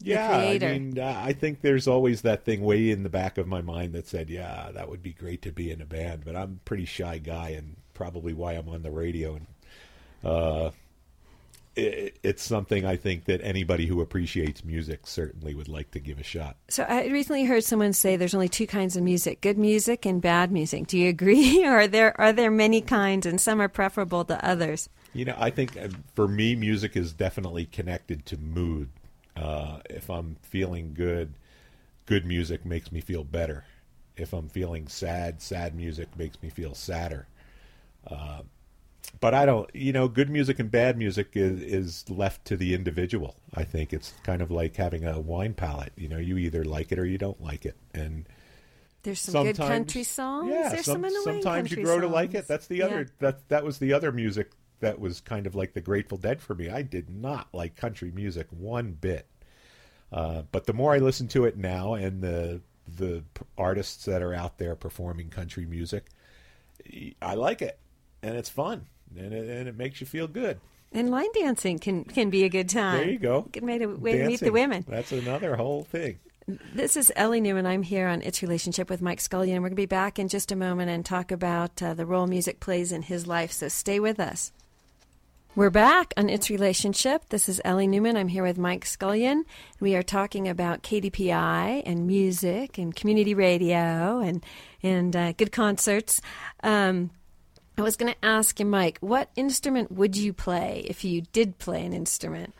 Speaker 3: yeah. I mean, uh, I think there's always that thing way in the back of my mind that said, "Yeah, that would be great to be in a band," but I'm a pretty shy guy, and probably why I'm on the radio. And uh, it, it's something I think that anybody who appreciates music certainly would like to give a shot.
Speaker 2: So I recently heard someone say there's only two kinds of music: good music and bad music. Do you agree, or <laughs> are there are there many kinds, and some are preferable to others?
Speaker 3: You know, I think uh, for me, music is definitely connected to mood. Uh, if I'm feeling good, good music makes me feel better. If I'm feeling sad, sad music makes me feel sadder. Uh, but I don't, you know, good music and bad music is, is left to the individual. I think it's kind of like having a wine palate. You know, you either like it or you don't like it. And
Speaker 2: There's some good country songs.
Speaker 3: Yeah,
Speaker 2: there's
Speaker 3: some-
Speaker 2: some annoying
Speaker 3: sometimes you grow to like it. That's the
Speaker 2: Yeah.
Speaker 3: other. That that was the other music that was kind of like the Grateful Dead for me. I did not like country music one bit. Uh, but the more I listen to it now, and the the artists that are out there performing country music, I like it, and it's fun, and it, and it makes you feel good.
Speaker 2: And line dancing can can be a good time.
Speaker 3: There you go.
Speaker 2: Good way to, way to meet the women.
Speaker 3: That's another whole thing.
Speaker 2: This is Ellie Newman. I'm here on Its Relationship with Mike Scullion. We're going to be back in just a moment and talk about uh, the role music plays in his life, so stay with us. We're back on Its Relationship. This is Ellie Newman. I'm here with Mike Scullion. We are talking about KDPI and music and community radio and, and uh, good concerts. Um, I was going to ask you, Mike, what instrument would you play if you did play an instrument?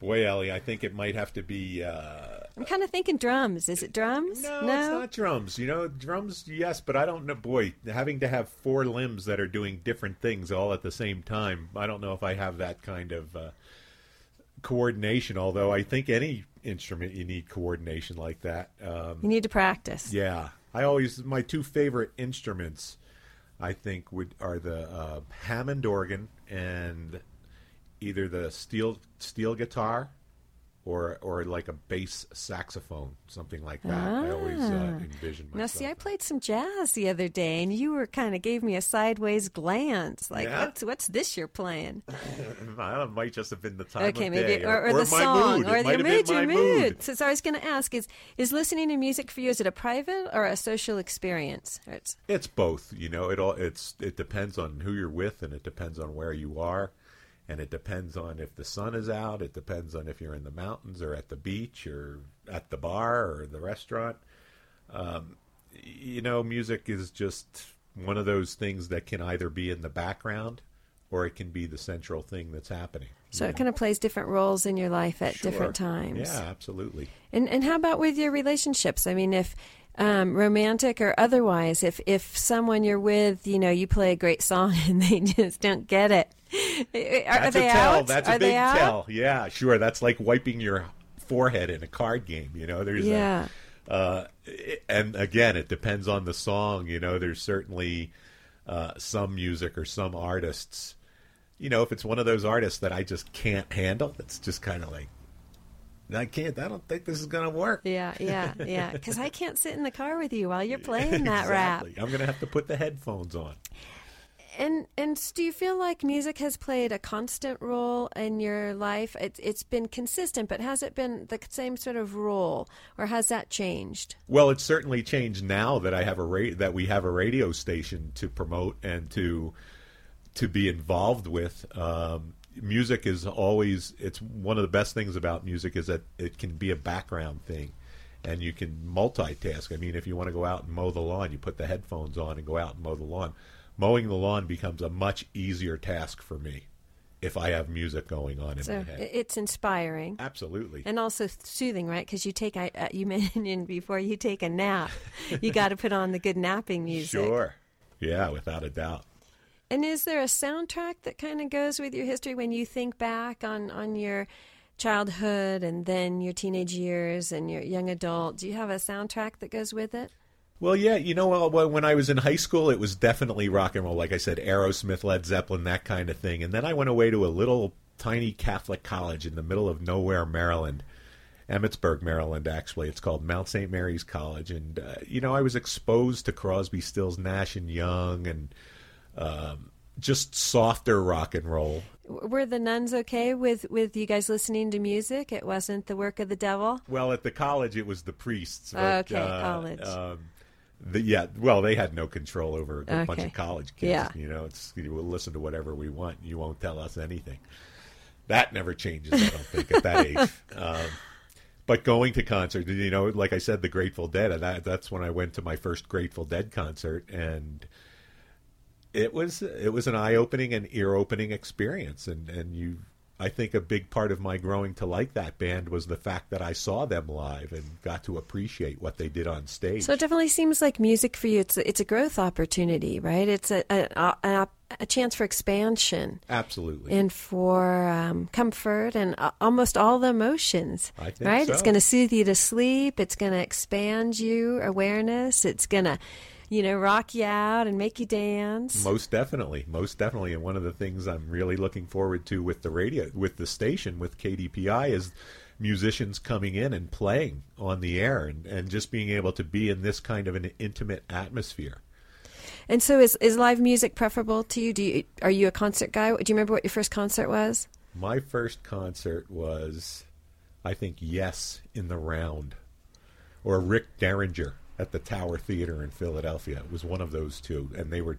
Speaker 3: Boy, Ellie, I think it might have to be. Uh,
Speaker 2: I'm kind of thinking drums. Is it drums?
Speaker 3: No, it's not drums. You know, drums, yes, but I don't know. Boy, having to have four limbs that are doing different things all at the same time, I don't know if I have that kind of uh, coordination. Although I think any instrument you need coordination like that. Um,
Speaker 2: You need to practice.
Speaker 3: yeah, I always my two favorite instruments, I think, would are the uh, Hammond organ and either the steel steel guitar or or like a bass saxophone, something like that. I always uh, envision myself.
Speaker 2: Now, see, I played some jazz the other day, and you were kind of gave me a sideways glance, like,
Speaker 3: Yeah?
Speaker 2: "What's what's this you're playing?" <laughs>
Speaker 3: I don't it might just have been the time
Speaker 2: Okay,
Speaker 3: of
Speaker 2: maybe,
Speaker 3: day,
Speaker 2: or, or,
Speaker 3: my
Speaker 2: the song,
Speaker 3: mood.
Speaker 2: or the mood, your
Speaker 3: my
Speaker 2: mood. So, so I was going to ask: is is listening to music for you is it a private or a social experience? It's
Speaker 3: It's both, you know. It all it's it depends on who you're with, and it depends on where you are, and it depends on if the sun is out. It depends on if you're in the mountains or at the beach or at the bar or the restaurant. Um, you know, music is just one of those things that can either be in the background or it can be the central thing that's happening.
Speaker 2: so it kind of plays different roles in your life at different times.
Speaker 3: Yeah, absolutely.
Speaker 2: And and how about with your relationships? I mean, if um, romantic or otherwise, if if someone you're with, you know, you play a great song <laughs> and they just don't get it,
Speaker 3: That's a tell.
Speaker 2: out?
Speaker 3: That's
Speaker 2: are
Speaker 3: a big tell. Yeah, sure. That's like wiping your forehead in a card game. You know, there's
Speaker 2: Yeah.
Speaker 3: a, uh, and again, it depends on the song. You know, there's certainly uh, some music or some artists you know, if it's one of those artists that I just can't handle, it's just kind of like, I can't. I don't think this is going to work.
Speaker 2: Yeah, yeah, yeah. Because I can't sit in the car with you while you're playing <laughs> that rap.
Speaker 3: I'm going to have to put the headphones on.
Speaker 2: And and do you feel like music has played a constant role in your life? It's it's been consistent, but has it been the same sort of role, or has that changed?
Speaker 3: Well, it's certainly changed now that I have a ra- that we have a radio station to promote and to to be involved with. Um, music is always it's one of the best things about music is that it can be a background thing and you can multitask. I mean, if you want to go out and mow the lawn, you put the headphones on and go out and mow the lawn. Mowing the lawn becomes a much easier task for me if I have music going on in
Speaker 2: So
Speaker 3: my head.
Speaker 2: it's inspiring.
Speaker 3: Absolutely.
Speaker 2: And also soothing, right? Because you take, I- uh, you <laughs> mentioned before, you take a nap. You <laughs> got to put on the good napping music.
Speaker 3: Sure. Yeah, without a doubt.
Speaker 2: And is there a soundtrack that kind of goes with your history when you think back on, on your childhood and then your teenage years and your young adult? Do you have a soundtrack that goes with it?
Speaker 3: Well, yeah, you know, when when I was in high school, it was definitely rock and roll. Like I said, Aerosmith, Led Zeppelin, that kind of thing. And then I went away to a little tiny Catholic college in the middle of nowhere, Maryland, Emmitsburg, Maryland. Actually, it's called Mount St. Mary's College. And uh, you know, I was exposed to Crosby, Stills, Nash and Young, and um, just softer rock and roll.
Speaker 2: Were the nuns okay with, with you guys listening to music? It wasn't the work of the devil?
Speaker 3: Well, at the college, it was the priests.
Speaker 2: Okay, college.
Speaker 3: Um, the, yeah, well, they had no control over a good bunch of college kids.
Speaker 2: Yeah.
Speaker 3: You know, it's you will listen to whatever we want. You won't tell us anything. That never changes. I don't think at that <laughs> age. Um, but going to concerts, you know, like I said, the Grateful Dead. and That, that's when I went to my first Grateful Dead concert, and it was it was an eye opening and ear opening experience. And and you, I think a big part of my growing to like that band was the fact that I saw them live and got to appreciate what they did on stage.
Speaker 2: So it definitely seems like music for you. It's a, it's a growth opportunity, right? It's a a, a, a chance for expansion
Speaker 3: Absolutely.
Speaker 2: and for um, comfort and uh, almost all the emotions.
Speaker 3: I think
Speaker 2: right?
Speaker 3: so.
Speaker 2: It's going to soothe you to sleep. It's going to expand you awareness. It's going to, you know, rock you out and make you dance.
Speaker 3: Most definitely, most definitely, and one of the things I'm really looking forward to with the radio, with the station, with KDPI, is musicians coming in and playing on the air, and, and just being able to be in this kind of an intimate atmosphere.
Speaker 2: And so, is is live music preferable to you? Do you are you a concert guy? Do you remember what your first concert was?
Speaker 3: My first concert was, I think, Yes in the Round, or Rick Derringer at the Tower Theater in Philadelphia. It was one of those two, and they were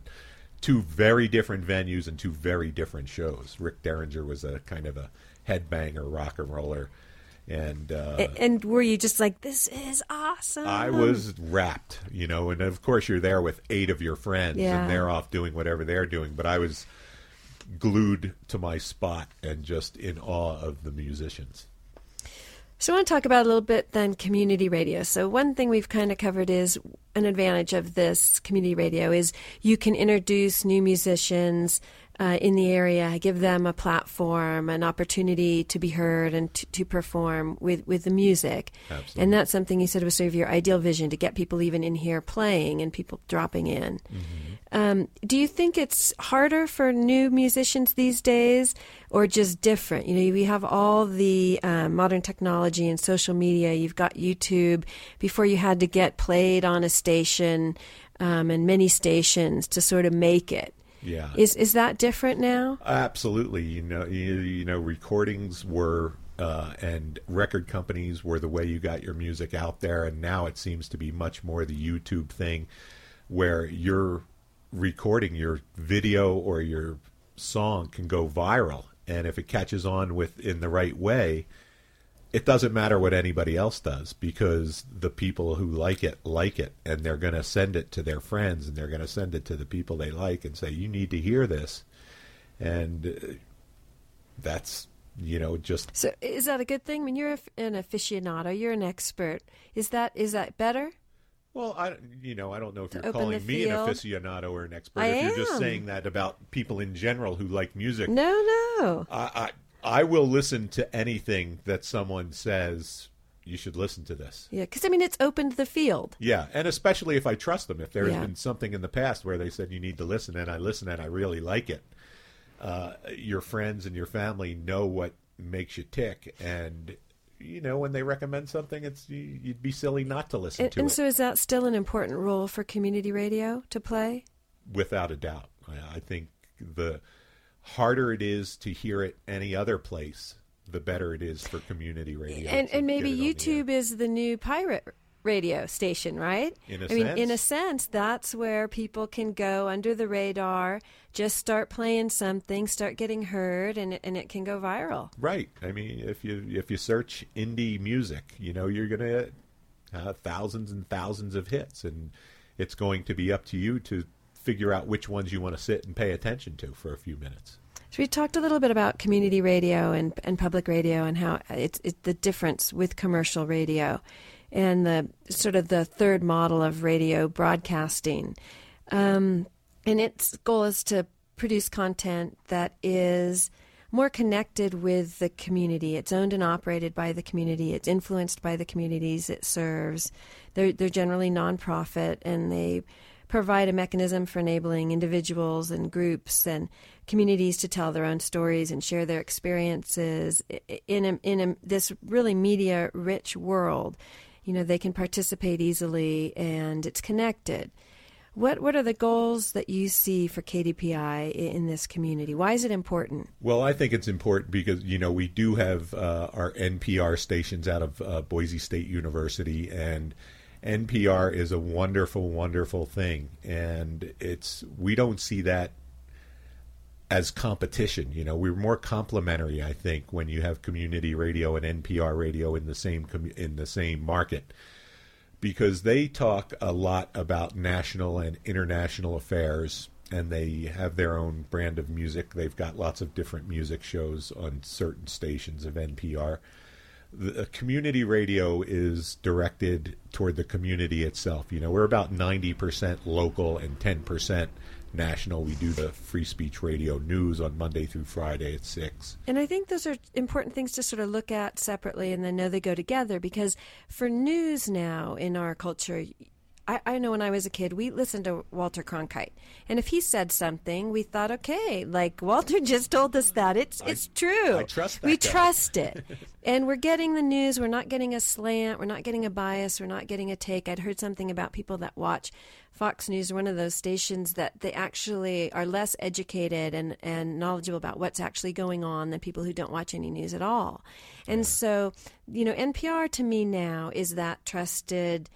Speaker 3: two very different venues and two very different shows. Rick Derringer was a kind of a headbanger, rock and roller, and uh,
Speaker 2: and were you just like, this is awesome?
Speaker 3: I was rapt, you know, and of course you're there with eight of your friends,
Speaker 2: Yeah.
Speaker 3: and they're off doing whatever they're doing. But I was glued to my spot and just in awe of the musicians.
Speaker 2: So I want to talk about a little bit then community radio. So one thing we've kind of covered is an advantage of this community radio is you can introduce new musicians uh, in the area, give them a platform, an opportunity to be heard and to, to perform with, with the music.
Speaker 3: Absolutely.
Speaker 2: And that's something you said was sort of your ideal vision to get people even in here playing and people dropping in. Um, do you think it's harder for new musicians these days, or just different? You know, we have all the uh, modern technology and social media. You've got YouTube. Before you had to get played on a station um, and many stations to sort of make it.
Speaker 3: Yeah,
Speaker 2: Is is that different now?
Speaker 3: absolutely. You know, you, you know, recordings were uh, and record companies were the way you got your music out there, and now it seems to be much more the YouTube thing, where you're recording your video or your song can go viral, and if it catches on with in the right way, it doesn't matter what anybody else does because the people who like it like it and they're going to send it to their friends and they're going to send it to the people they like and say you need to hear this and uh, that's you know just
Speaker 2: So is that a good thing? I mean, you're an aficionado. You're an expert. Is that is that better?
Speaker 3: well i you know i don't know if you're calling me an aficionado or an expert
Speaker 2: I
Speaker 3: if you're just saying that about people in general who like music
Speaker 2: No, no.
Speaker 3: I, I i will listen to anything that someone says you should listen to this
Speaker 2: Yeah, because I mean, it's opened the field.
Speaker 3: Yeah, and especially if I trust them. If there has
Speaker 2: Yeah.
Speaker 3: been something in the past where they said you need to listen, and I listen and I really like it, uh, your friends and your family know what makes you tick, and you know when they recommend something, it's you, you'd be silly not to listen
Speaker 2: And,
Speaker 3: to
Speaker 2: and
Speaker 3: it.
Speaker 2: so, is that still an important role for community radio to play?
Speaker 3: without a doubt. I think the harder it is to hear it any other place, the better it is for community radio.
Speaker 2: and and maybe
Speaker 3: on the.
Speaker 2: YouTube is the new pirate radio station, right?
Speaker 3: In a
Speaker 2: I mean, in a
Speaker 3: sense.
Speaker 2: sense, that's where people can go under the radar, just start playing something, start getting heard, and it, and it can go viral.
Speaker 3: Right. I mean, if you if you search indie music, you know you're going to uh, have thousands and thousands of hits, and it's going to be up to you to figure out which ones you want to sit and pay attention to for a few minutes.
Speaker 2: So we talked a little bit about community radio and, and public radio and how it's, it's the difference with commercial radio and the sort of the third model of radio broadcasting. Um, and its goal is to produce content that is more connected with the community. It's owned and operated by the community. It's influenced by the communities it serves. They're they're generally nonprofit and they provide a mechanism for enabling individuals and groups and communities to tell their own stories and share their experiences in a, in a, this really media rich world. You know, they can participate easily and it's connected. What what are the goals that you see for KDPI in this community? Why is it important?
Speaker 3: Well, I think it's important because you know we do have uh, our NPR stations out of uh, Boise State University, and NPR is a wonderful, wonderful thing, and it's we don't see that as competition. You know, we're more complementary. I think when you have community radio and NPR radio in the same commu- in the same market because they talk a lot about national and international affairs and they have their own brand of music. They've got lots of different music shows on certain stations of NPR. The community radio is directed toward the community itself. You know, we're about 90% local and 10% national. We do the free speech radio news on Monday through Friday at 6.
Speaker 2: And I think those are important things to sort of look at separately and then know they go together because for news now in our culture, I, I know when I was a kid, we listened to Walter Cronkite. And if he said something, we thought, okay, like <laughs> Walter just told us that. It's, it's true.
Speaker 3: I trust that
Speaker 2: We
Speaker 3: guy.
Speaker 2: trust it. <laughs> and we're getting the news. We're not getting a slant. We're not getting a bias. We're not getting a take. I'd heard something about people that watch Fox News, one of those stations that they actually are less educated and, and knowledgeable about what's actually going on than people who don't watch any news at all. And so, you know, NPR to me now is that trusted,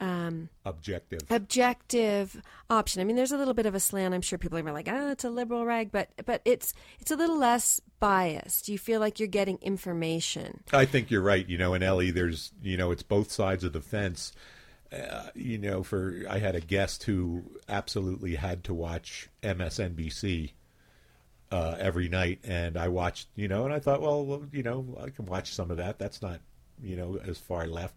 Speaker 2: um,
Speaker 3: Objective.
Speaker 2: objective option. I mean, there's a little bit of a slant. I'm sure people are like, "Oh, it's a liberal rag," but but it's it's a little less biased. You feel like you're getting information.
Speaker 3: I think you're right. You know, in Ellie, there's you know, it's both sides of the fence. Uh, you know, for I had a guest who absolutely had to watch MSNBC uh, every night, and I watched. You know, and I thought, well, well, you know, I can watch some of that. That's not, you know, as far left.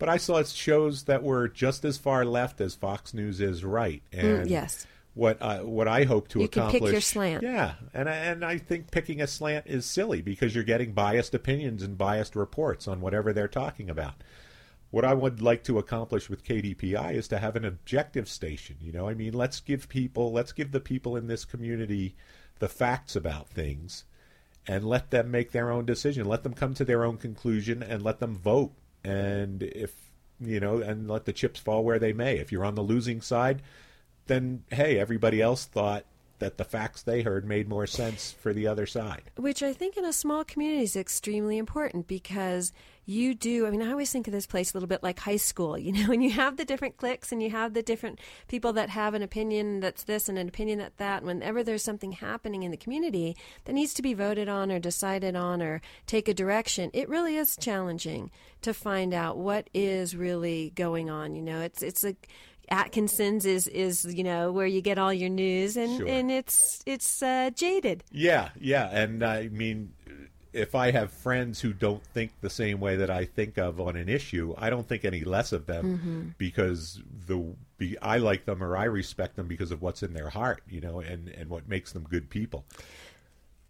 Speaker 3: But I saw shows that were just as far left as Fox News is right, and
Speaker 2: Mm, yes.
Speaker 3: what I what I hope to
Speaker 2: You can pick your slant.
Speaker 3: Yeah, and I, and I think picking a slant is silly because you're getting biased opinions and biased reports on whatever they're talking about. What I would like to accomplish with KDPI is to have an objective station. You know, I mean, let's give people, let's give the people in this community the facts about things, and let them make their own decision. Let them come to their own conclusion, and let them vote. And if you know, and let the chips fall where they may. If you're on the losing side, then hey, everybody else thought that the facts they heard made more sense for the other side.
Speaker 2: Which I think in a small community is extremely important because you do. I mean, I always think of this place a little bit like high school. You know, <laughs> when you have the different cliques and you have the different people that have an opinion that's this and an opinion that that. And whenever there's something happening in the community that needs to be voted on or decided on or take a direction, it really is challenging to find out what is really going on. You know, it's it's like. Atkinson's is is you know where you get all your news and
Speaker 3: Sure.
Speaker 2: and it's it's uh, jaded.
Speaker 3: Yeah, yeah, and I mean, if I have friends who don't think the same way that I think of on an issue, I don't think any less of them because the be, I like them or I respect them because of what's in their heart, you know, and and what makes them good people.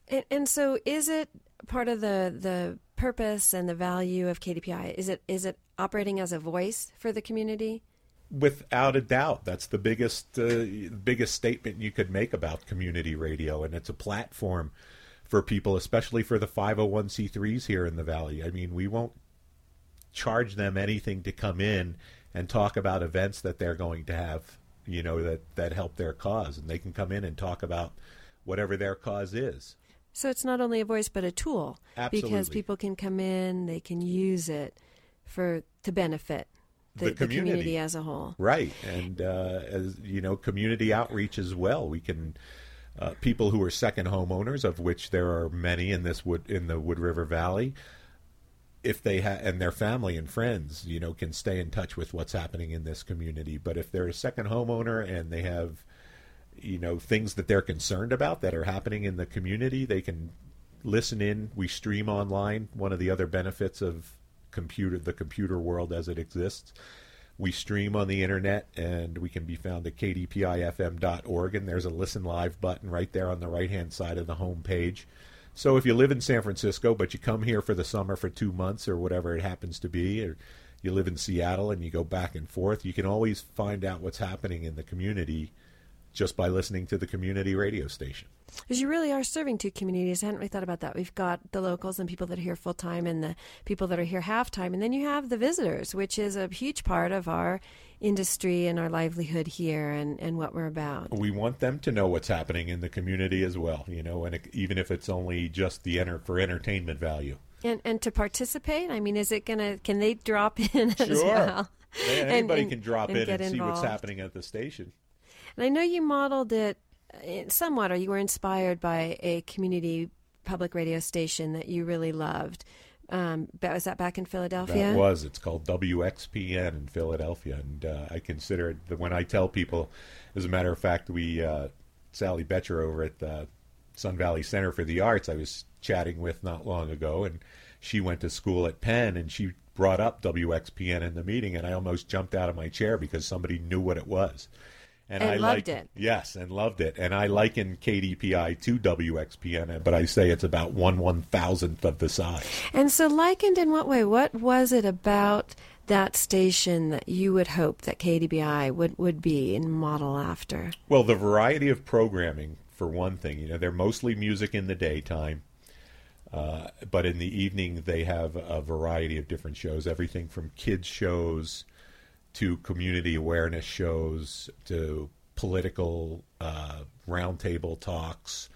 Speaker 2: And, and so, is it part of the the purpose and the value of KDPI? Is it is it operating as a voice for the community?
Speaker 3: without a doubt, that's the biggest uh, biggest statement you could make about community radio, and it's a platform for people, especially for the 501c3s here in the valley. I mean, we won't charge them anything to come in and talk about events that they're going to have, you know, that that help their cause, and they can come in and talk about whatever their cause is.
Speaker 2: So it's not only a voice but a tool
Speaker 3: Absolutely.
Speaker 2: because people can come in, they can use it for to benefit the,
Speaker 3: The
Speaker 2: the community.
Speaker 3: community.
Speaker 2: as a whole.
Speaker 3: Right, and uh, as you know, community outreach as well. We can uh, people who are second homeowners, of which there are many in this wood in the Wood River Valley. If they ha- and their family and friends, you know, can stay in touch with what's happening in this community. But if they're a second homeowner and they have, you know, things that they're concerned about that are happening in the community, they can listen in. We stream online. One of the other benefits of computer, the computer world as it exists. We stream on the internet and we can be found at kdpifm.org. And there's a listen live button right there on the right hand side of the home page. So if you live in San Francisco, but you come here for the summer for two months or whatever it happens to be, or you live in Seattle and you go back and forth, you can always find out what's happening in the community just by listening to the community radio station.
Speaker 2: Because you really are serving two communities. I hadn't really thought about that. We've got the locals and people that are here full time, and the people that are here half time, and then you have the visitors, which is a huge part of our industry and our livelihood here and, and what we're about.
Speaker 3: we want them to know what's happening in the community as well, you know, and it, even if it's only just the enter for entertainment value.
Speaker 2: And and to participate, I mean, is it gonna? Can they drop <laughs> in as well?
Speaker 3: Yeah, Anybody
Speaker 2: and-
Speaker 3: can drop in and see what's happening at the station.
Speaker 2: And I know you modeled it somewhat, or you were inspired by a community public radio station that you really loved. Um, was that back in Philadelphia?
Speaker 3: That was. It's called WXPN in Philadelphia, and uh, I consider it. When I tell people, as a matter of fact, we uh, Sally Betcher over at the Sun Valley Center for the Arts, I was chatting with not long ago, and she went to school at Penn, and she brought up WXPN in the meeting, and I almost jumped out of my chair because somebody knew what it was.
Speaker 2: And
Speaker 3: I
Speaker 2: loved
Speaker 3: like-
Speaker 2: it.
Speaker 3: Yes, and loved it. And I liken KDPI to WXPN, but I say it's about one one thousandth of the size.
Speaker 2: And so, likened in what way? What was it about that station that you would hope that KDPI would, would be and model after?
Speaker 3: Well, the variety of programming, for one thing, you know, they're mostly music in the daytime, uh, but in the evening they have a variety of different shows, everything from kids shows to community awareness shows to political uh, roundtable talks.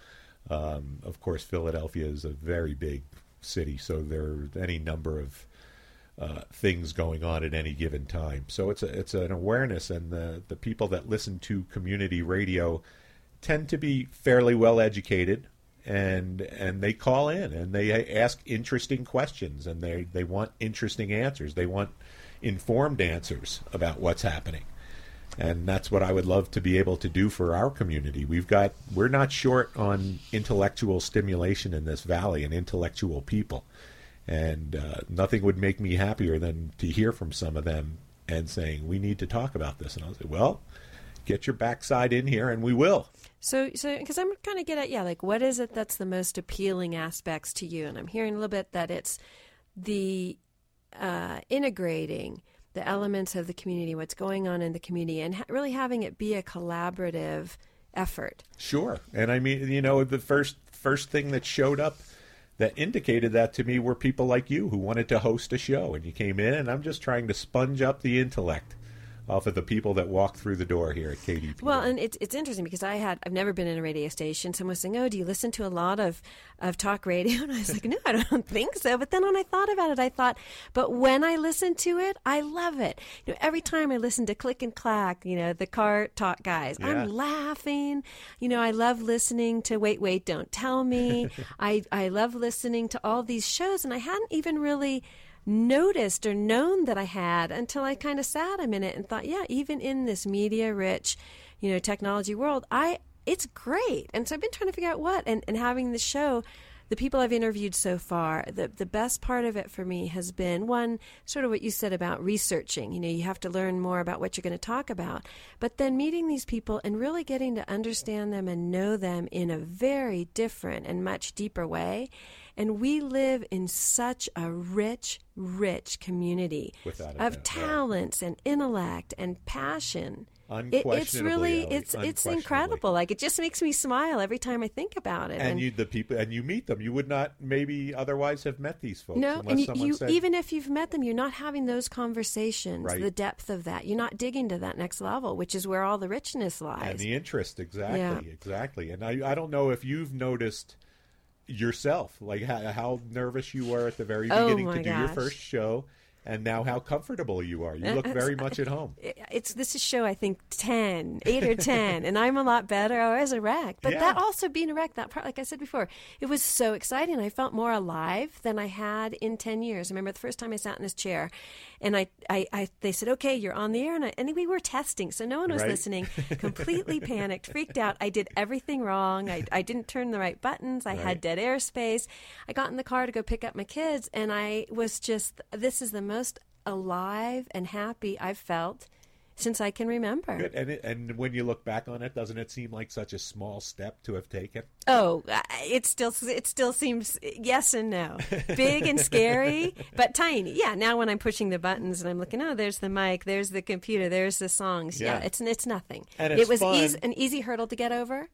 Speaker 3: Um, of course, Philadelphia is a very big city, so there are any number of uh, things going on at any given time. So it's a, it's an awareness, and the the people that listen to community radio tend to be fairly well educated, and and they call in and they ask interesting questions, and they they want interesting answers. They want informed answers about what's happening. And that's what I would love to be able to do for our community. We've got we're not short on intellectual stimulation in this valley and intellectual people and uh, nothing would make me happier than to hear from some of them and saying we need to talk about this and i'll say well get your backside in here and we will
Speaker 2: So, so because I'm kind of get at yeah, like what is it that's the most appealing aspects to you? And I'm hearing a little bit that it's the uh, integrating the elements of the community, what's going on in the community, and ha- really having it be a collaborative effort.
Speaker 3: sure. And i mean you know the first first thing that showed up that indicated that to me were people like you who wanted to host a show. And you came in and i'm just trying to sponge up the intellect off of the people that walk through the door here at KDP.
Speaker 2: Well, and it's it's interesting because I had I've never been in a radio station. Someone was saying, "Oh, do you listen to a lot of of talk radio?" <laughs> And I was like, "No, I don't <laughs> think so." But then when I thought about it, I thought, "But when I listen to it, I love it." You know, every time I listen to Click and Clack, you know, the car talk guys,
Speaker 3: Yeah.
Speaker 2: I'm laughing. You know, I love listening to Wait, Wait, Don't Tell Me. <laughs> I I love listening to all these shows, and I hadn't even really noticed or known that I had until I kind of sat a minute and thought, yeah, even in this media rich, you know, technology world, I it's great. And so I've been trying to figure out what and, and having the show the people I've interviewed so far, the the best part of it for me has been one sort of what you said about researching. You know, you have to learn more about what you're going to talk about, but then meeting these people and really getting to understand them and know them in a very different and much deeper way. And we live in such a rich, rich community
Speaker 3: Without
Speaker 2: of
Speaker 3: yeah.
Speaker 2: talents and intellect and passion. It, it's really it's it's incredible. Like it just makes me smile every time I think about it.
Speaker 3: and you the people and you meet them you would not maybe otherwise have met these folks
Speaker 2: no, and you, you
Speaker 3: said
Speaker 2: even if you've met them, you're not having those conversations.
Speaker 3: Right.
Speaker 2: The depth of that, you're not digging to that next level, which is where all the richness lies and
Speaker 3: the interest exactly
Speaker 2: Yeah.
Speaker 3: exactly and I, I don't know if you've noticed yourself like how, how nervous you were at the very
Speaker 2: Oh,
Speaker 3: beginning
Speaker 2: my
Speaker 3: to do your first show and now how comfortable you are. You uh, look uh, very much at home.
Speaker 2: Uh, it's this is show I think 10, 8 or 10 and I'm a lot better. I was a wreck but
Speaker 3: Yeah.
Speaker 2: that also being a wreck that part like I said before it was so exciting. I felt more alive than I had in 10 years. I remember the first time I sat in this chair and I, I, I they said okay you're on the air and, I, and we were testing so no one was
Speaker 3: Right.
Speaker 2: listening <laughs> completely panicked freaked out I did everything wrong I, I didn't turn the right buttons I
Speaker 3: Right.
Speaker 2: had dead airspace. I got in the car to go pick up my kids and I was just this is the most alive and happy I've felt since I can remember.
Speaker 3: Good. and it, and when you look back on it doesn't it seem like such a small step to have taken
Speaker 2: Oh, it still it still seems yes and no, big and scary, <laughs> but tiny. Yeah. Now when I'm pushing the buttons and I'm looking, oh, there's the mic, there's the computer, there's the songs. Yeah,
Speaker 3: Yeah.
Speaker 2: it's it's nothing.
Speaker 3: And
Speaker 2: it was easy, an easy hurdle to get over,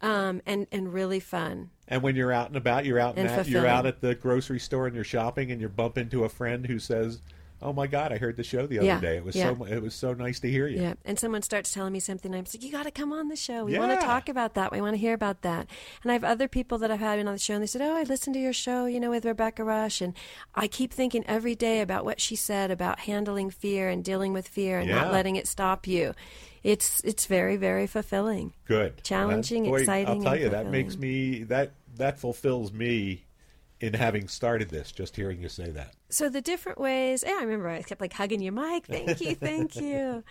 Speaker 2: um, and and really fun.
Speaker 3: And when you're out and about, you're out and,
Speaker 2: And
Speaker 3: at, you're out at the grocery store and you're shopping, and you bump into a friend who says, "Oh my God, I heard the show the other
Speaker 2: Yeah,
Speaker 3: day. It was
Speaker 2: yeah.
Speaker 3: so it was so nice to hear you."
Speaker 2: Yeah, and someone starts telling me something, I'm like, "You got to come on the show. We want to talk about that. We want to hear about that." And I have other people that I've had on the show, and they said, "Oh, I listened to your show, you know, with Rebecca Rush, and I keep thinking every day about what she said about handling fear and dealing with fear and
Speaker 3: Yeah.
Speaker 2: not letting it stop you. It's it's very very fulfilling.
Speaker 3: Good,
Speaker 2: Challenging,
Speaker 3: boy,
Speaker 2: exciting,
Speaker 3: I'll tell you, that makes me that that fulfills me in having started this. Just hearing you say that.
Speaker 2: So the different ways. Yeah, I remember I kept like hugging you, Mike. Thank you, thank <laughs> you.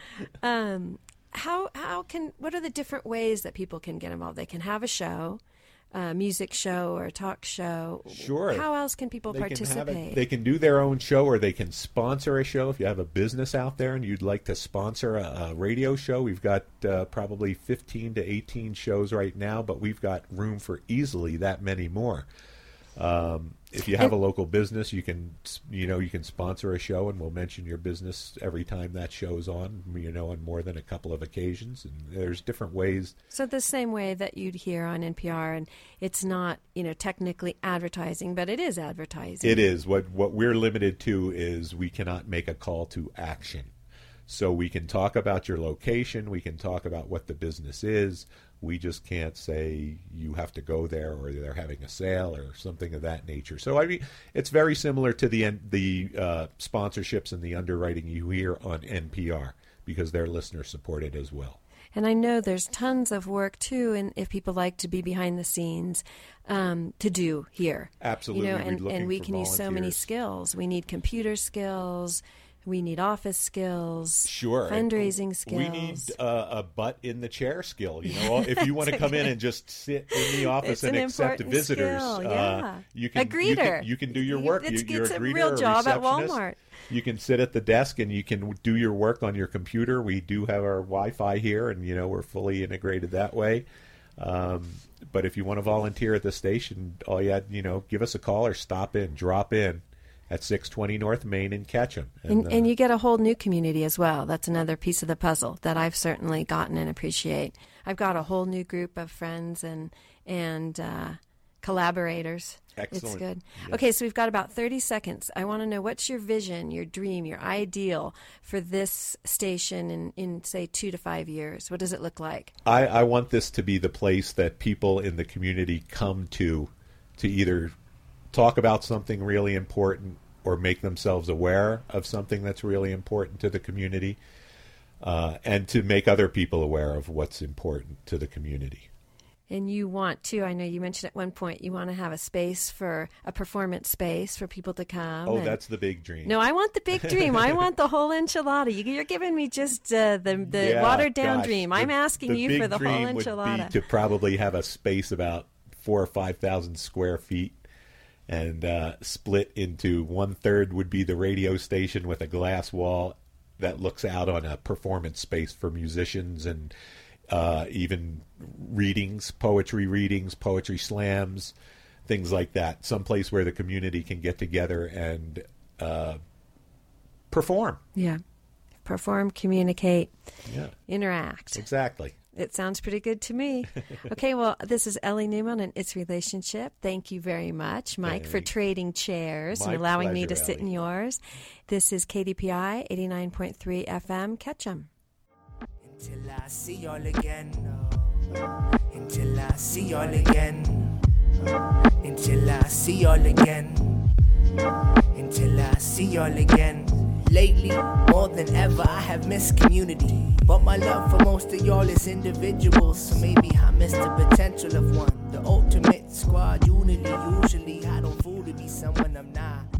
Speaker 2: Um, how how can what are the different ways that people can get involved? They can have a show, a music show or a talk show.
Speaker 3: Sure.
Speaker 2: How else can people
Speaker 3: They can have
Speaker 2: participate?
Speaker 3: They can do their own show, or they can sponsor a show. If you have a business out there and you'd like to sponsor a, a radio show, we've got uh, probably 15 to 18 shows right now, but we've got room for easily that many more. Um, if you have a local business, you can you know you can sponsor a show, and we'll mention your business every time that show's on. You know, on more than a couple of occasions, and there's different ways.
Speaker 2: so the same way that you'd hear on NPR, and it's not you know technically advertising, but it is advertising.
Speaker 3: It is what what we're limited to is we cannot make a call to action. So we can talk about your location, we can talk about what the business is. We just can't say you have to go there or they're having a sale or something of that nature. So I mean, it's very similar to the the uh, sponsorships and the underwriting you hear on NPR because they're listener supported as well.
Speaker 2: And I know there's tons of work too, and if people like to be behind the scenes, um, to do here.
Speaker 3: Absolutely,
Speaker 2: You know, and, and we can use so many skills. We need computer skills. We need office skills.
Speaker 3: Sure.
Speaker 2: Fundraising skills.
Speaker 3: We need uh, a butt in the chair skill. You know, if you want to <laughs> come in and just sit in the office
Speaker 2: It's
Speaker 3: and
Speaker 2: an
Speaker 3: accept visitors,
Speaker 2: skill,
Speaker 3: uh,
Speaker 2: yeah.
Speaker 3: you
Speaker 2: A
Speaker 3: can You
Speaker 2: greeter.
Speaker 3: can, you can do your work.
Speaker 2: it's-
Speaker 3: You, you're
Speaker 2: it's
Speaker 3: a
Speaker 2: a real job at. Walmart.
Speaker 3: You can sit at the desk and you can do your work on your computer. We do have our Wi-Fi here, and you know we're fully integrated that way. Um, but if you want to volunteer at the station, all you had, you know, give us a call or stop in, drop in at 620 North Main in Ketchum.
Speaker 2: And,
Speaker 3: uh,
Speaker 2: and you get a whole new community as well. That's another piece of the puzzle that I've certainly gotten and appreciate. I've got a whole new group of friends and and uh, collaborators. It's
Speaker 3: Excellent.
Speaker 2: good.
Speaker 3: Yes.
Speaker 2: Okay, so we've got about 30 seconds. I want to know what's your vision, your dream, your ideal for this station in, in, say, two to five years? What does it look like?
Speaker 3: I, I want this to be the place that people in the community come to to either talk about something really important or make themselves aware of something that's really important to the community uh, and to make other people aware of what's important to the community.
Speaker 2: And you want to, I know you mentioned at one point, you want to have a space for a performance space for people to come.
Speaker 3: Oh,
Speaker 2: and-
Speaker 3: that's the big dream.
Speaker 2: No, I want the big dream. I want the whole enchilada. You, you're giving me just uh, the the
Speaker 3: Yeah,
Speaker 2: watered down
Speaker 3: gosh,
Speaker 2: dream.
Speaker 3: the-
Speaker 2: I'm asking you for the whole enchilada.
Speaker 3: be to probably have a space about four or five thousand square feet, and uh, split into one third would be the radio station with a glass wall that looks out on a performance space for musicians and uh, even readings, poetry readings, poetry slams. things like that. Some place where the community can get together and uh, perform.
Speaker 2: Yeah. Perform, communicate,
Speaker 3: Yeah,
Speaker 2: interact.
Speaker 3: exactly.
Speaker 2: It sounds pretty good to me. <laughs> okay, well, this is Ellie Newman and Its Relationship. Thank you very much, Mike, for trading chairs
Speaker 3: My
Speaker 2: and allowing me to
Speaker 3: pleasure,
Speaker 2: sit in yours. This is KDPI 89.3 FM. Ketchum.
Speaker 4: Until I see y'all again. Until I see y'all again. Until I see y'all again. Until I see y'all again. Lately, more than ever, I have missed community. But my love for most of y'all is individuals. So maybe I missed the potential of one. The ultimate squad unity. Usually, I don't fool to be someone I'm not.